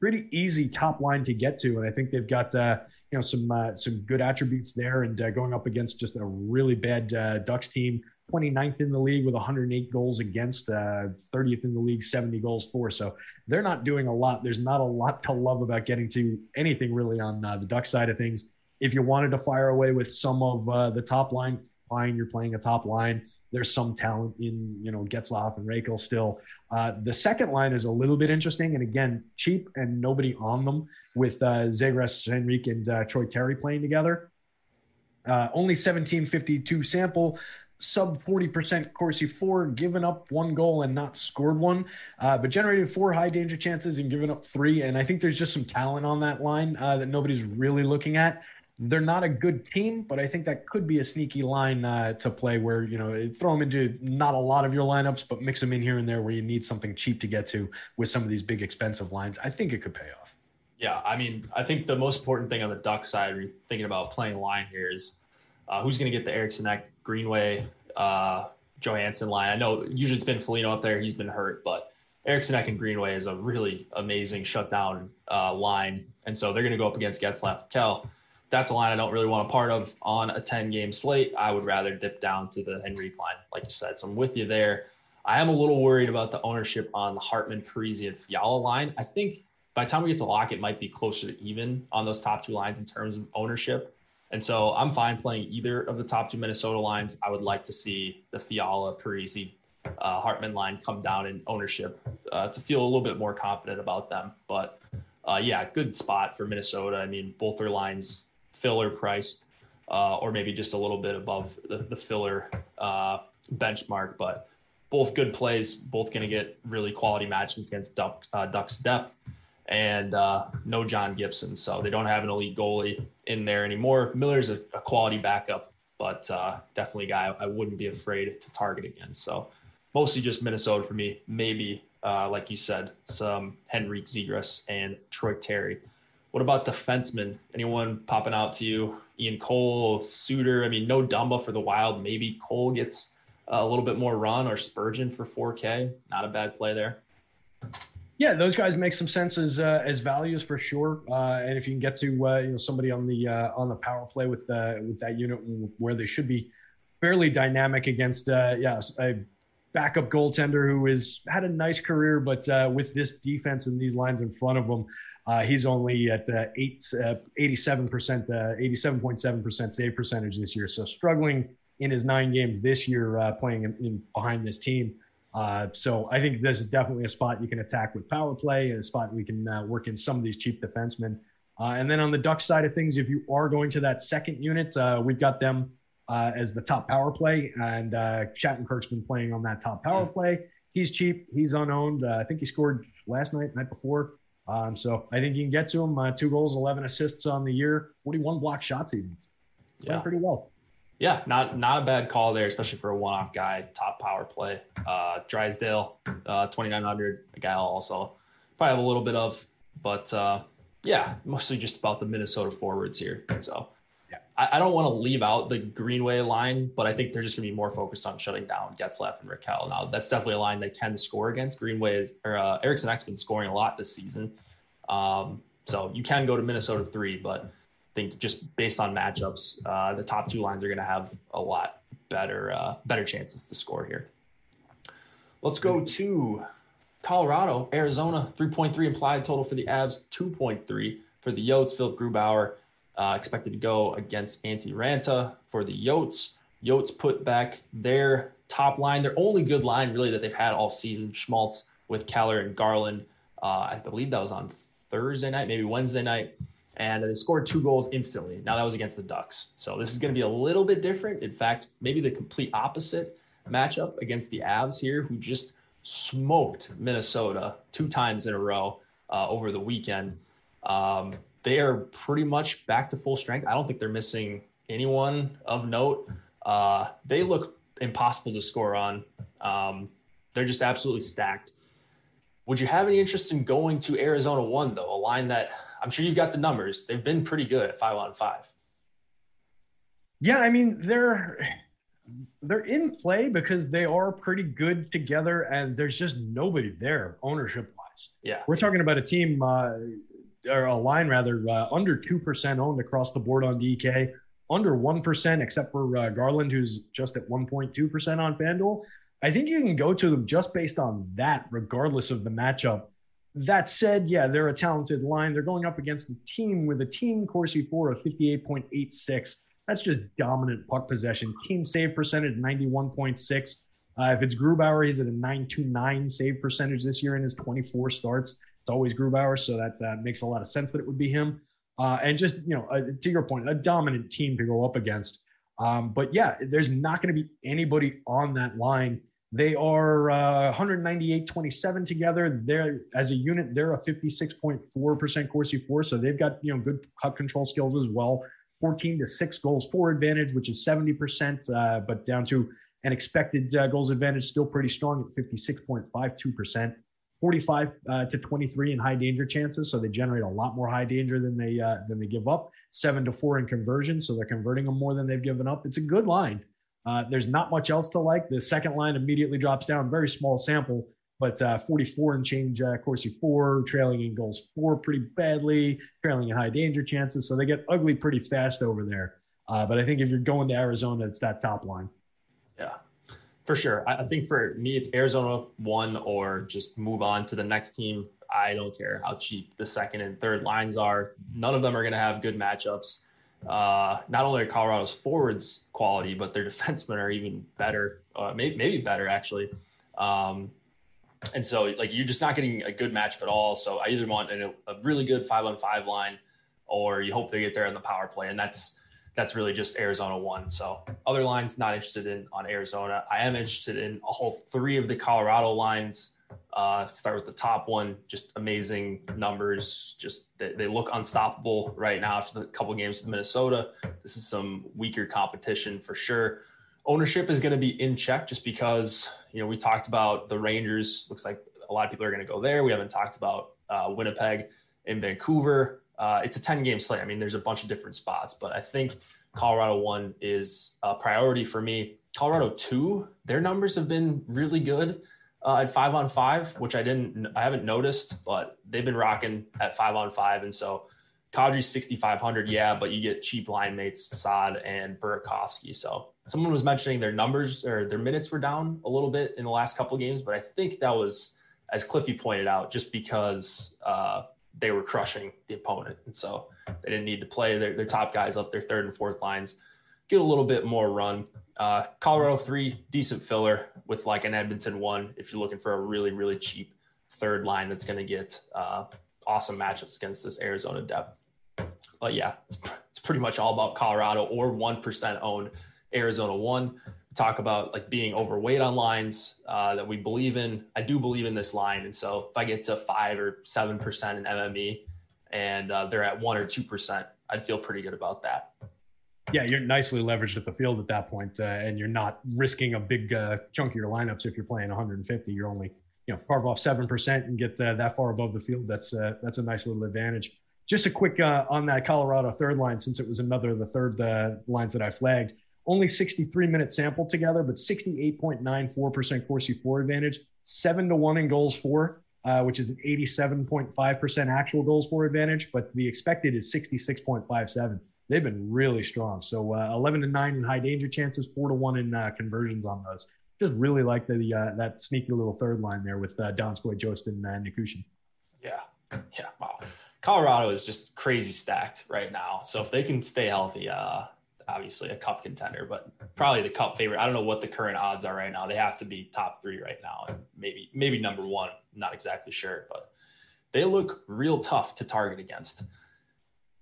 Speaker 2: Pretty easy top line to get to, and I think they've got uh, you know some uh, some good attributes there, and uh, going up against just a really bad uh, Ducks team. 29th in the league with 108 goals against, uh, 30th in the league, 70 goals for. So they're not doing a lot. There's not a lot to love about getting to anything really on uh, the Duck side of things if you wanted to fire away with some of uh, the top line, fine. You're playing a top line. There's some talent in, you know, Getzlaf and Rakell still. Uh, the second line is a little bit interesting, and again, cheap and nobody on them with uh, Zegras, Henrique, and uh, Troy Terry playing together. Uh, only 1752 sample, sub 40% Corsi for, given up one goal and not scored one, uh, but generated four high danger chances and given up three. And I think there's just some talent on that line uh, that nobody's really looking at. They're not a good team, but I think that could be a sneaky line uh, to play where, you know, throw them into not a lot of your lineups, but mix them in here and there where you need something cheap to get to with some of these big expensive lines. I think it could pay off.
Speaker 1: Yeah, I mean, I think the most important thing on the Duck side, when you're thinking about playing line here, is uh, who's going to get the Eriksson Ek, Greenway, uh, Johansson line. I know usually it's been Foligno up there; he's been hurt, but Eriksson Ek and Greenway is a really amazing shutdown uh, line, and so they're going to go up against Getzlaf Kell that's a line I don't really want a part of on a 10 game slate. I would rather dip down to the Henrique line, like you said. So I'm with you there. I am a little worried about the ownership on the Hartman, Parise, and Fiala line. I think by the time we get to lock, it might be closer to even on those top two lines in terms of ownership. And so I'm fine playing either of the top two Minnesota lines. I would like to see the Fiala, Parise, uh, Hartman line come down in ownership uh, to feel a little bit more confident about them. But uh, yeah, good spot for Minnesota. I mean, both their lines filler priced, uh, or maybe just a little bit above the, the filler uh, benchmark. But both good plays, both going to get really quality matches against Duck, uh, Ducks depth, and uh, no John Gibson. So they don't have an elite goalie in there anymore. Miller's a, a quality backup, but uh, definitely a guy I wouldn't be afraid to target again. So mostly just Minnesota for me. Maybe, uh, like you said, some Henrique Zegras and Troy Terry. What about defensemen? Anyone popping out to you? Ian Cole, Suter. I mean, no Dumba for the Wild. Maybe Cole gets a little bit more run or Spurgeon for 4K. Not a bad play there.
Speaker 2: Yeah, those guys make some sense as uh, as values for sure. Uh, and if you can get to uh, you know somebody on the uh, on the power play with uh, with that unit where they should be fairly dynamic against uh, yeah a backup goaltender who has had a nice career, but with this defense and these lines in front of them, uh, he's only at uh, eight, uh, 87%, 87.7% uh, save percentage this year. So struggling in his nine games this year uh, playing in, in, behind this team. Uh, so I think this is definitely a spot you can attack with power play and a spot we can work in some of these cheap defensemen. and then on the Duck side of things, if you are going to that second unit, we've got them as the top power play, and uh, Shattenkirk's been playing on that top power play. He's cheap. He's unowned. I think he scored last night, night before. Um, so I think you can get to him. Uh, two goals, 11 assists on the year, 41 block shots even. Playing yeah. pretty well.
Speaker 1: Yeah, not not a bad call there, especially for a one-off guy. Top power play. Uh, Drysdale, uh, 2900. A guy I'll also probably have a little bit of, but uh, yeah, mostly just about the Minnesota forwards here. So I, I don't want to leave out the Greenway line, but I think they're just going to be more focused on shutting down Getzlaf and Rakell. Now, that's definitely a line they can score against. Greenway or uh, Eriksson Ek's been scoring a lot this season. Um, so you can go to Minnesota three, but I think just based on matchups, uh, the top two lines are going to have a lot better uh, better chances to score here. Let's go to Colorado, Arizona, 3.3 implied total for the Avs, 2.3 for the Yotes. Philipp Grubauer uh, expected to go against Antti Raanta for the Yotes. Yotes put back their top line, their only good line really that they've had all season. Schmaltz with Keller and Garland. Uh, I believe that was on Thursday night, maybe Wednesday night. And they scored two goals instantly. Now that was against the Ducks. So this is going to be a little bit different. In fact, maybe the complete opposite matchup against the Avs here, who just smoked Minnesota two times in a row uh, over the weekend. Um, they are pretty much back to full strength. I don't think they're missing anyone of note. Uh, they look impossible to score on. Um, they're just absolutely stacked. Would you have any interest in going to Arizona one though? A line that I'm sure you've got the numbers. They've been pretty good at five on five.
Speaker 2: Yeah, I mean they're they're in play because they are pretty good together, and there's just nobody there ownership wise.
Speaker 1: Yeah,
Speaker 2: we're talking about a team uh, or a line rather uh, under two percent owned across the board on DK, under one percent except for uh, Garland, who's just at one point two percent on FanDuel. I think you can go to them just based on that, regardless of the matchup. That said, yeah, they're a talented line. They're going up against a team with a team Corsi for of 58.86. That's just dominant puck possession. Team save percentage 91.6. Uh, if it's Grubauer, he's at a 929 save percentage this year in his 24 starts. It's always Grubauer, so that uh, makes a lot of sense that it would be him. Uh, and just, you know, uh, to your point, a dominant team to go up against. Um, but yeah, there's not going to be anybody on that line they are uh, 198.27 together. They're as a unit, they're a 56.4% Corsi for, so they've got you know good puck control skills as well. 14 to six goals for advantage, which is 70%, uh, but down to an expected uh, goals advantage, still pretty strong at 56.52%. 45 uh, to 23 in high danger chances, so they generate a lot more high danger than they uh, than they give up. Seven to four in conversion, so they're converting them more than they've given up. It's a good line. Uh, there's not much else to like. The second line immediately drops down, very small sample, but uh, 44 and change uh, Corsi four, trailing in goals four pretty badly, trailing in high danger chances. So they get ugly pretty fast over there. Uh, but I think if you're going to Arizona, it's that top line.
Speaker 1: Yeah, for sure. I, I think for me, it's Arizona one or just move on to the next team. I don't care how cheap the second and third lines are. None of them are going to have good matchups uh, not only are Colorado's forwards quality, but their defensemen are even better, uh, maybe, maybe better actually. Um, and so like you're just not getting a good matchup at all. So I either want a, a really good five on five line, or you hope they get there in the power play, and that's that's really just Arizona one. So other lines not interested in on Arizona. I am interested in a whole three of the Colorado lines. Uh, start with the top one, just amazing numbers. Just they, they look unstoppable right now after the couple games with Minnesota. This is some weaker competition for sure. Ownership is going to be in check just because you know we talked about the Rangers. Looks like a lot of people are going to go there. We haven't talked about uh, Winnipeg and Vancouver. Uh, it's a 10 game slate. I mean, there's a bunch of different spots, but I think Colorado one is a priority for me. Colorado two, their numbers have been really good uh, at five on five, which I didn't, I haven't noticed, but they've been rocking at five on five. And so Kadri's 6,500. Yeah, but you get cheap line mates, Saad and Burakovsky. So someone was mentioning their numbers or their minutes were down a little bit in the last couple games, but I think that was, as Cliffy pointed out, just because uh, they were crushing the opponent. And so they didn't need to play their, their top guys up their third and fourth lines, get a little bit more run. Uh, Colorado three, decent filler with like an Edmonton one if you're looking for a really, really cheap third line that's going to get uh, awesome matchups against this Arizona depth. But yeah, it's, it's pretty much all about Colorado or 1% owned Arizona one. Talk about like being overweight on lines uh, that we believe in. I do believe in this line. And so if I get to five or 7% in MME and uh, they're at one or 2%, I'd feel pretty good about that
Speaker 2: yeah, you're nicely leveraged at the field at that point, uh, and you're not risking a big uh, chunk of your lineups if you're playing 150. You're only, you know, carve off seven percent and get uh, that far above the field. That's uh, that's a nice little advantage. Just a quick on that Colorado third line, since it was another of the third lines that I flagged. Only 63 minute sample together, but 68.94% Corsi for advantage, seven to one in goals for, which is an 87.5% actual goals for advantage, but the expected is 66.57. they've been really strong. So uh, 11 to 9 in high danger chances, 4 to 1 in uh, conversions on those. Just really like the uh, that sneaky little third line there with uh, Donskoy, Jost, and uh, Nichushkin.
Speaker 1: Yeah. Yeah. Wow. Colorado is just crazy stacked right now. So if they can stay healthy, uh, obviously a cup contender, but probably the cup favorite. I don't know what the current odds are right now. They have to be top three right now, and maybe maybe number one. Not exactly sure, but they look real tough to target against.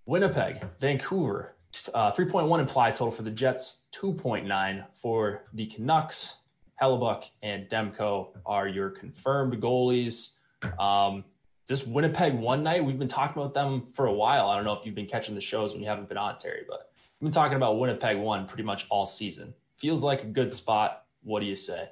Speaker 1: Winnipeg, Vancouver, uh, 3.1 implied total for the Jets, 2.9 for the Canucks. Hellebuyck and Demko are your confirmed goalies. Um, just Winnipeg one night. We've been talking about them for a while. I don't know if you've been catching the shows when you haven't been on, Terry, but been talking about Winnipeg one pretty much all season. Feels like a good spot. What do you say?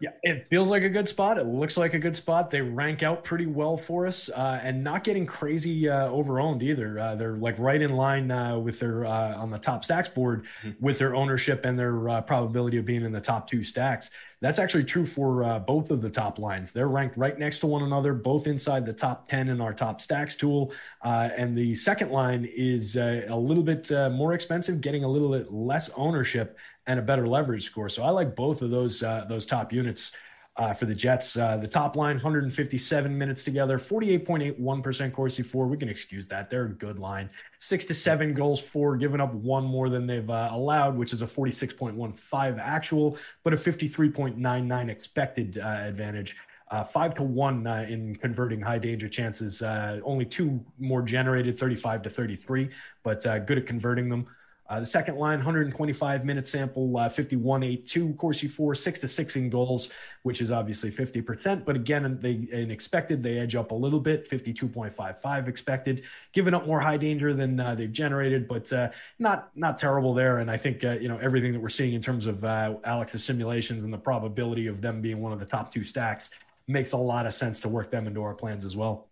Speaker 2: Yeah, it feels like a good spot. It looks like a good spot. They rank out pretty well for us, uh, and not getting crazy uh, overowned either. Uh, they're like right in line uh, with their uh, on the top stacks board mm-hmm. with their ownership and their uh, probability of being in the top two stacks. That's actually true for uh, both of the top lines. They're ranked right next to one another, both inside the top 10 in our top stacks tool. Uh, and the second line is uh, a little bit uh, more expensive, getting a little bit less ownership and a better leverage score. So I like both of those uh, those top units uh, for the Jets. Uh, the top line, 157 minutes together, 48.81% Corsi for. We can excuse that. They're a good line. Six to seven goals for, giving up one more than they've uh, allowed, which is a 46.15 actual, but a 53.99 expected uh, advantage. Uh, five to one uh, in converting high danger chances. Only two more generated, 35 to 33, but good at converting them. Uh, the second line, 125 minute sample, uh, 51.82 Corsi for, six to six in goals, which is obviously 50%. But again, they expected, they edge up a little bit, 52.55 expected, giving up more high danger than uh, they've generated, but uh, not not terrible there. And I think uh, you know everything that we're seeing in terms of uh, Alex's simulations and the probability of them being one of the top two stacks makes a lot of sense to work them into our plans as well.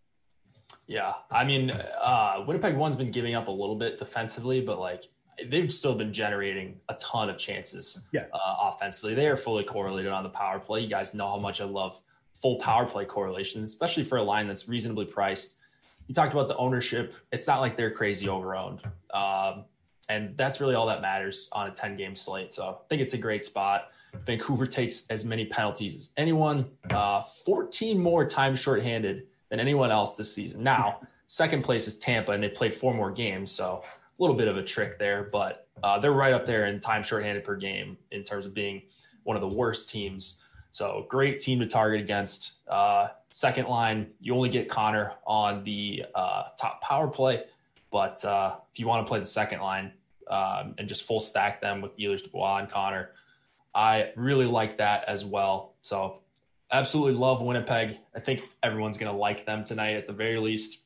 Speaker 1: Yeah, I mean, Winnipeg one's been giving up a little bit defensively, but like they've still been generating a ton of chances
Speaker 2: yeah.
Speaker 1: uh, offensively. They are fully correlated on the power play. You guys know how much I love full power play correlations, especially for a line that's reasonably priced. You talked about the ownership. It's not like they're crazy overowned. Um, and that's really all that matters on a 10 game slate. So I think it's a great spot. Vancouver takes as many penalties as anyone, uh, 14 more times shorthanded than anyone else this season. Now, second place is Tampa, and they played four more games. So a little bit of a trick there, but uh, they're right up there in time shorthanded per game in terms of being one of the worst teams. So great team to target against. Uh, second line, you only get Connor on the uh, top power play, but uh, if you want to play the second line um, and just full stack them with Ehlers, Dubois, and Connor, I really like that as well. So absolutely love Winnipeg. I think everyone's going to like them tonight at the very least.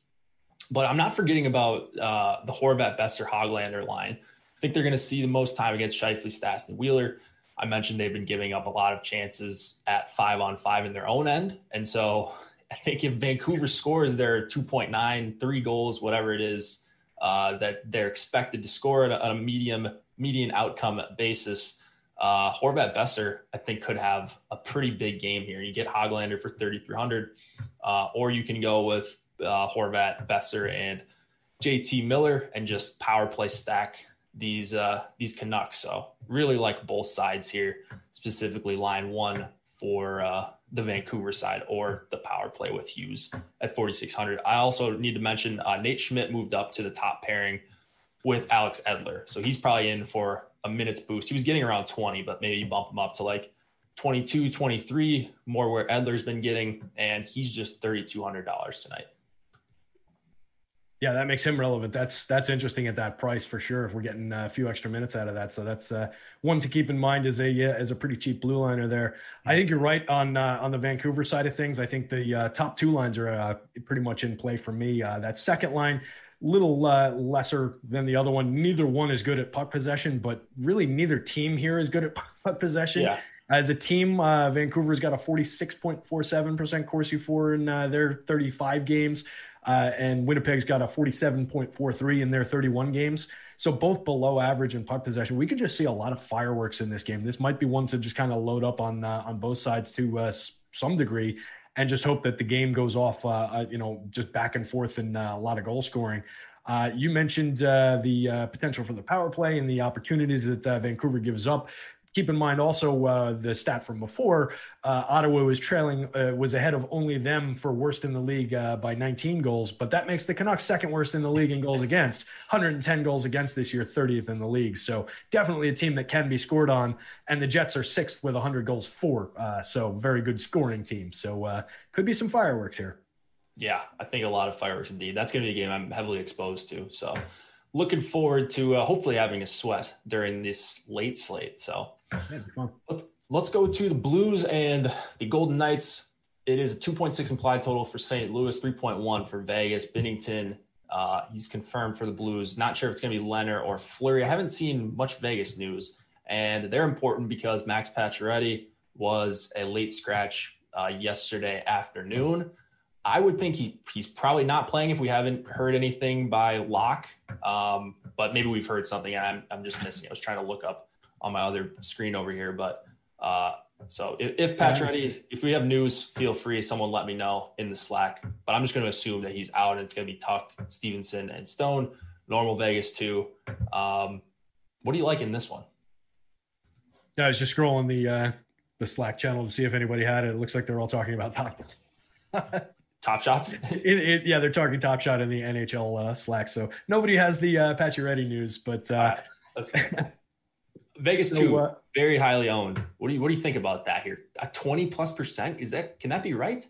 Speaker 1: But I'm not forgetting about uh, the Horvat, Boeser, Hoglander line. I think they're going to see the most time against Scheifele, Stastny, Wheeler. I mentioned they've been giving up a lot of chances at five on five in their own end. And so I think if Vancouver scores their 2.9, three goals, whatever it is, uh, that they're expected to score at a, a medium median outcome basis, uh, Horvat Boeser, I think, could have a pretty big game here. You get Hoglander for 3,300, uh, or you can go with uh, Horvat, Boeser, and JT Miller, and just power play stack these uh, these Canucks. So really like both sides here, specifically line one for uh, the Vancouver side or the power play with Hughes at 4,600. I also need to mention uh, Nate Schmidt moved up to the top pairing with Alex Edler. So he's probably in for a minutes boost. He was getting around 20, but maybe bump him up to like 22, 23, more where Edler's been getting, and he's just $3,200 tonight.
Speaker 2: Yeah, that makes him relevant. That's that's interesting at that price for sure. If we're getting a few extra minutes out of that, so that's uh, one to keep in mind as a uh, as a pretty cheap blue liner there. I think you're right on uh, on the Vancouver side of things. I think the uh, top two lines are uh, pretty much in play for me. Uh, that second line, little lesser than the other one. Neither one is good at puck possession, but really neither team here is good at puck possession.
Speaker 1: Yeah.
Speaker 2: As a team, Vancouver's got a 46.47% Corsi for in their 35 games. Uh, and Winnipeg's got a 47.43 in their 31 games. So both below average in puck possession. We could just see a lot of fireworks in this game. This might be one to just kind of load up on uh, on both sides to uh, some degree, and just hope that the game goes off. Uh, uh, you know, just back and forth and uh, a lot of goal scoring. You mentioned the potential for the power play and the opportunities that Vancouver gives up keep in mind also uh, the stat from before uh, ottawa was trailing uh, was ahead of only them for worst in the league uh, by 19 goals but that makes the canucks second worst in the league in goals against 110 goals against this year 30th in the league. So definitely a team that can be scored on and the jets are sixth with 100 goals for uh, so very good scoring team. So uh, could be some fireworks here.
Speaker 1: Yeah i think a lot of fireworks indeed. That's going to be a game i'm heavily exposed to so looking forward to hopefully having a sweat during this late slate so let's let's go to the Blues and the Golden Knights. It is a 2.6 implied total for St. Louis, 3.1 for Vegas. Binnington, uh, he's confirmed for the Blues. Not sure if it's going to be Lehner or Fleury. I haven't seen much Vegas news, and they're important because Max Pacioretty was a late scratch uh, yesterday afternoon. I would think he he's probably not playing if we haven't heard anything by Lock, um, but maybe we've heard something. And I'm I'm just missing. I was trying to look up on my other screen over here. But uh, so if, if Pacioretty, if we have news, feel free. Someone let me know in the Slack. But I'm just going to assume that he's out and it's going to be Tuch, Stephenson, and Stone. Normal Vegas too. Um, what do you like in this one?
Speaker 2: Yeah, I was just scrolling the uh, the Slack channel to see if anybody had it. It looks like they're all talking about
Speaker 1: top top shots.
Speaker 2: it, it, yeah, they're talking top shot in the NHL uh, Slack. So nobody has the uh, Pacioretty news, but uh,
Speaker 1: Vegas so, too, uh, very highly owned. What do you what do you think about that here? A twenty plus percent is that can that be right?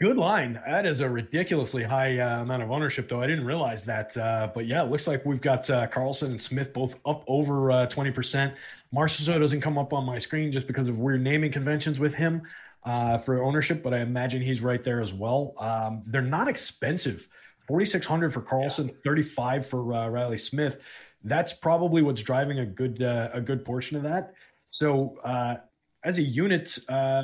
Speaker 2: Good line. That is a ridiculously high uh, amount of ownership, though. I didn't realize that. Uh, but yeah, it looks like we've got uh, Karlsson and Smith both up over uh, twenty percent. Marchessault doesn't come up on my screen just because of weird naming conventions with him uh, for ownership, but I imagine he's right there as well. Um, they're not expensive. Forty six hundred for Karlsson, yeah. thirty five for uh, Reilly Smith that's probably what's driving a good uh, a good portion of that. So uh, as a unit, uh,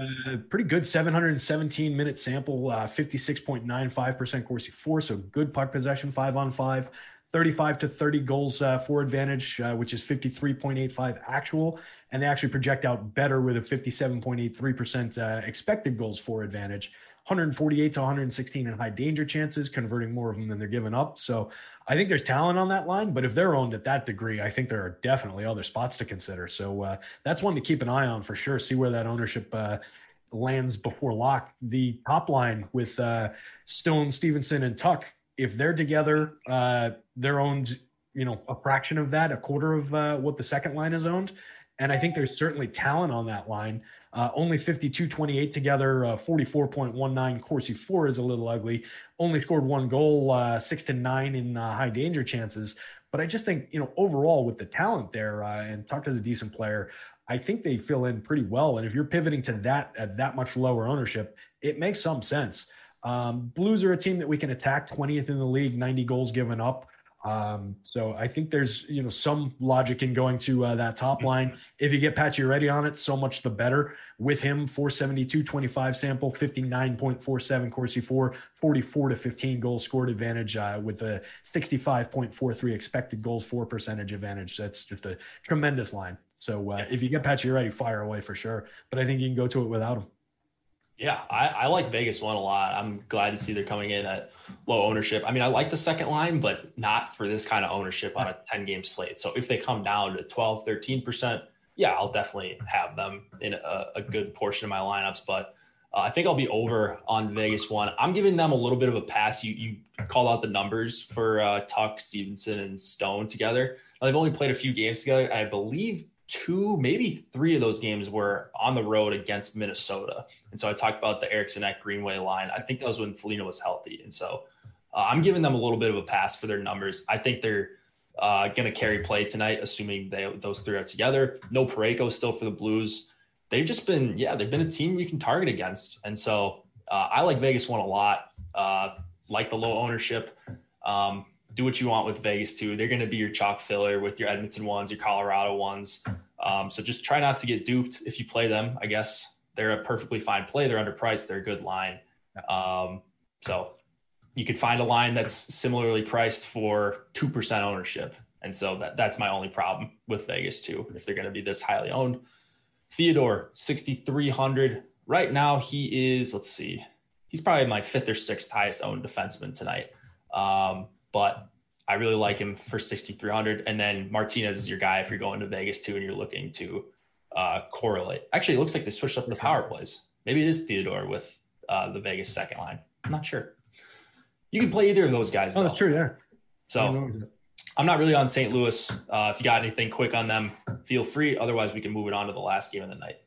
Speaker 2: pretty good 717 minute sample, 56.95% uh, Corsi for, so good puck possession, five on five. 35 to 30 goals uh, for advantage, uh, which is 53.85 actual, and they actually project out better with a 57.83% uh, expected goals for advantage. 148 to 116 in high danger chances, converting more of them than they're giving up. So I think there's talent on that line, but if they're owned at that degree, I think there are definitely other spots to consider. So uh, that's one to keep an eye on for sure. See where that ownership uh, lands before lock. The top line with uh, Stone, Stephenson, and Tuch, if they're together, uh, they're owned, you know, a fraction of that, a quarter of uh, what the second line is owned. And I think there's certainly talent on that line. Uh, only 52-28 together, uh, 44.19. Corsi for is a little ugly. Only scored one goal, uh, six to nine in uh, high danger chances. But I just think you know overall with the talent there, uh, and Tuch is a decent player. I think they fill in pretty well. And if you're pivoting to that at that much lower ownership, it makes some sense. Um, Blues are a team that we can attack 20th in the league, 90 goals given up. Um, so I think there's you know some logic in going to uh, that top line. If you get Pacioretty on it, so much the better. With him, 472, 25 sample, 59.47 Corsi for, 44 to 15 goal scored advantage uh, with a 65.43 expected goals for percentage advantage. That's just a tremendous line. So uh, if you get Pacioretty, fire away for sure. But I think you can go to it without him.
Speaker 1: Yeah, I, I, like Vegas one a lot. I'm glad to see they're coming in at low ownership. I mean, I like the second line, but not for this kind of ownership on a 10 game slate. So if they come down to 12, 13%, yeah, I'll definitely have them in a, a good portion of my lineups. But uh, I think I'll be over on Vegas one. I'm giving them a little bit of a pass. You you called out the numbers for uh, Tuch, Stephenson, and Stone together. Now, they've only played a few games together. I believe two, maybe three of those games were on the road against Minnesota. And so I talked about the Eriksson Ek Greenway line. I think that was when Foligno was healthy. And so uh, I'm giving them a little bit of a pass for their numbers. I think they're uh, going to carry play tonight, assuming they those three are together. No Parayko still for the Blues. They've just been, yeah, they've been a team you can target against. And so uh, I like Vegas one a lot. Uh, like the low ownership. Um, do what you want with Vegas too. They're going to be your chalk filler with your Edmonton ones, your Colorado ones. Um, so just try not to get duped if you play them. I guess they're a perfectly fine play. They're underpriced. They're a good line. Um, so you could find a line that's similarly priced for two percent ownership, and so that that's my only problem with Vegas too. If they're going to be this highly owned, Theodore sixty three hundred right now. He is let's see, he's probably my fifth or sixth highest owned defenseman tonight. Um, but I really like him for 6,300. And then Martinez is your guy if you're going to Vegas too and you're looking to uh, correlate. Actually, it looks like they switched up the power plays. Maybe it is Theodore with uh, the Vegas second line. I'm not sure. You can play either of those guys.
Speaker 2: Oh,
Speaker 1: though.
Speaker 2: that's true. Yeah.
Speaker 1: So I'm not really on St. Louis. Uh, if you got anything quick on them, feel free. Otherwise, we can move it on to the last game of the night.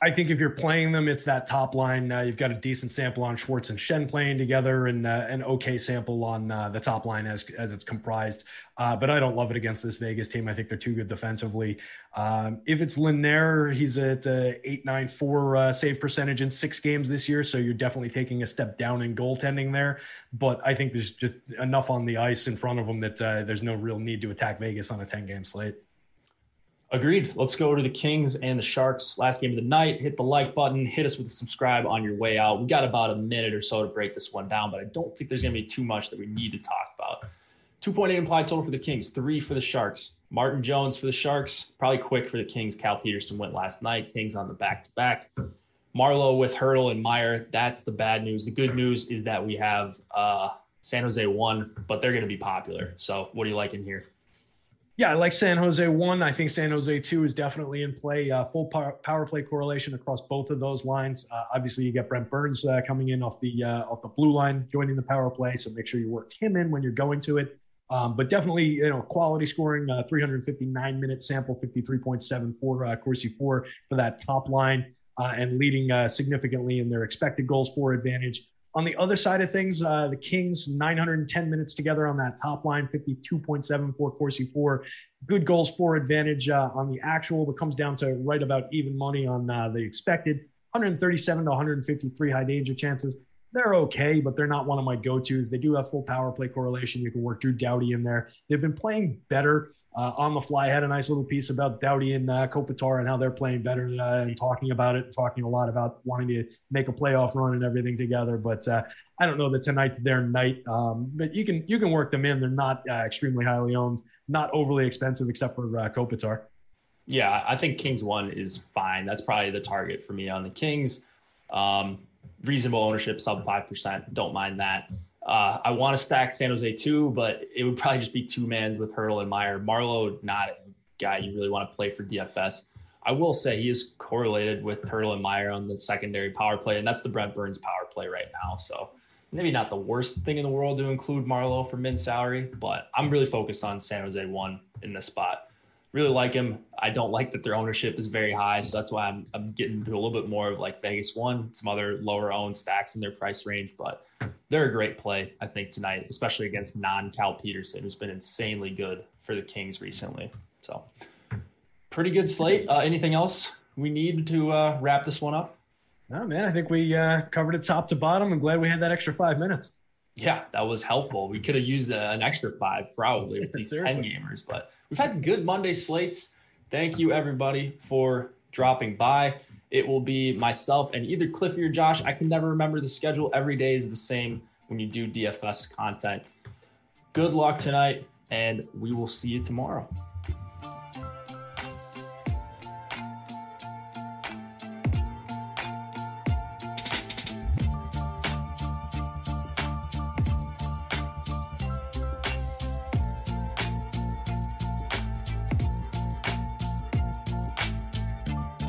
Speaker 2: I think if you're playing them, it's that top line. Uh, you've got a decent sample on Schwartz and Schenn playing together, and uh, an okay sample on uh, the top line as as it's comprised. Uh, but I don't love it against this Vegas team. I think they're too good defensively. Um, if it's Lehner, he's at uh, eight nine four uh, save percentage in six games this year, so you're definitely taking a step down in goaltending there. But I think there's just enough on the ice in front of him that there's no real need to attack Vegas on a ten game slate.
Speaker 1: Agreed. Let's go to the Kings and the Sharks. Last game of the night. Hit the like button. Hit us with a subscribe on your way out. We got about a minute or so to break this one down, but I don't think there's going to be too much that we need to talk about. 2.8 implied total for the Kings, three for the Sharks. Martin Jones for the Sharks, probably Quick for the Kings. Cal Petersen went last night. Kings on the back to back. Marleau with Hertl and Meier. That's the bad news. The good news is that we have uh, San Jose one, but they're going to be popular. So, what are you liking here?
Speaker 2: Yeah, I like San Jose one. I think San Jose two is definitely in play. Uh, full power, power, play correlation across both of those lines. Uh, obviously, you get Brent Burns uh, coming in off the uh, off the blue line, joining the power play. So make sure you work him in when you're going to it. Um, but definitely, you know, quality scoring. Uh, 359 minute sample, 53.74 uh, Corsi four for that top line, and leading significantly in their expected goals for advantage. On the other side of things, uh, the Kings 910 minutes together on that top line, 52.74 Corsi for. Good goals for advantage uh, on the actual, but comes down to right about even money on uh, the expected. 137 to 153 high danger chances. They're okay, but they're not one of my go tos. They do have full power play correlation. You can work Drew Doughty in there. They've been playing better uh, on the fly. Had a nice little piece about Doughty and uh, Kopitar and how they're playing better uh, and talking about it, talking a lot about wanting to make a playoff run and everything together. But uh, I don't know that tonight's their night. Um, but you can you can work them in. They're not uh, extremely highly owned, not overly expensive except for uh, Kopitar.
Speaker 1: Yeah, I think Kings one is fine. That's probably the target for me on the Kings. Um, reasonable ownership, sub five percent. Don't mind that. Uh, I want to stack San Jose two, but it would probably just be two mans with Hertl and Meier. Marleau, not a guy you really want to play for DFS. I will say he is correlated with Hertl and Meier on the secondary power play, and that's the Brent Burns power play right now. So maybe not the worst thing in the world to include Marleau for min salary, but I'm really focused on San Jose one in this spot really like him. I don't like that their ownership is very high, so that's why I'm I'm getting to a little bit more of like Vegas one, some other lower owned stacks in their price range, but they're a great play I think tonight, especially against non Cal Petersen, who's been insanely good for the Kings recently. So pretty good slate. Uh, anything else we need to uh, wrap this one up?
Speaker 2: No, man. I think we uh, covered it top to bottom. I'm glad we had that extra five minutes.
Speaker 1: Yeah, that was helpful. We could have used a, an extra five probably with these 10 gamers, but we've had good Monday slates. Thank you, everybody, for dropping by. It will be myself and either Cliffy or Josh. I can never remember the schedule. Every day is the same when you do DFS content. Good luck tonight, and we will see you tomorrow.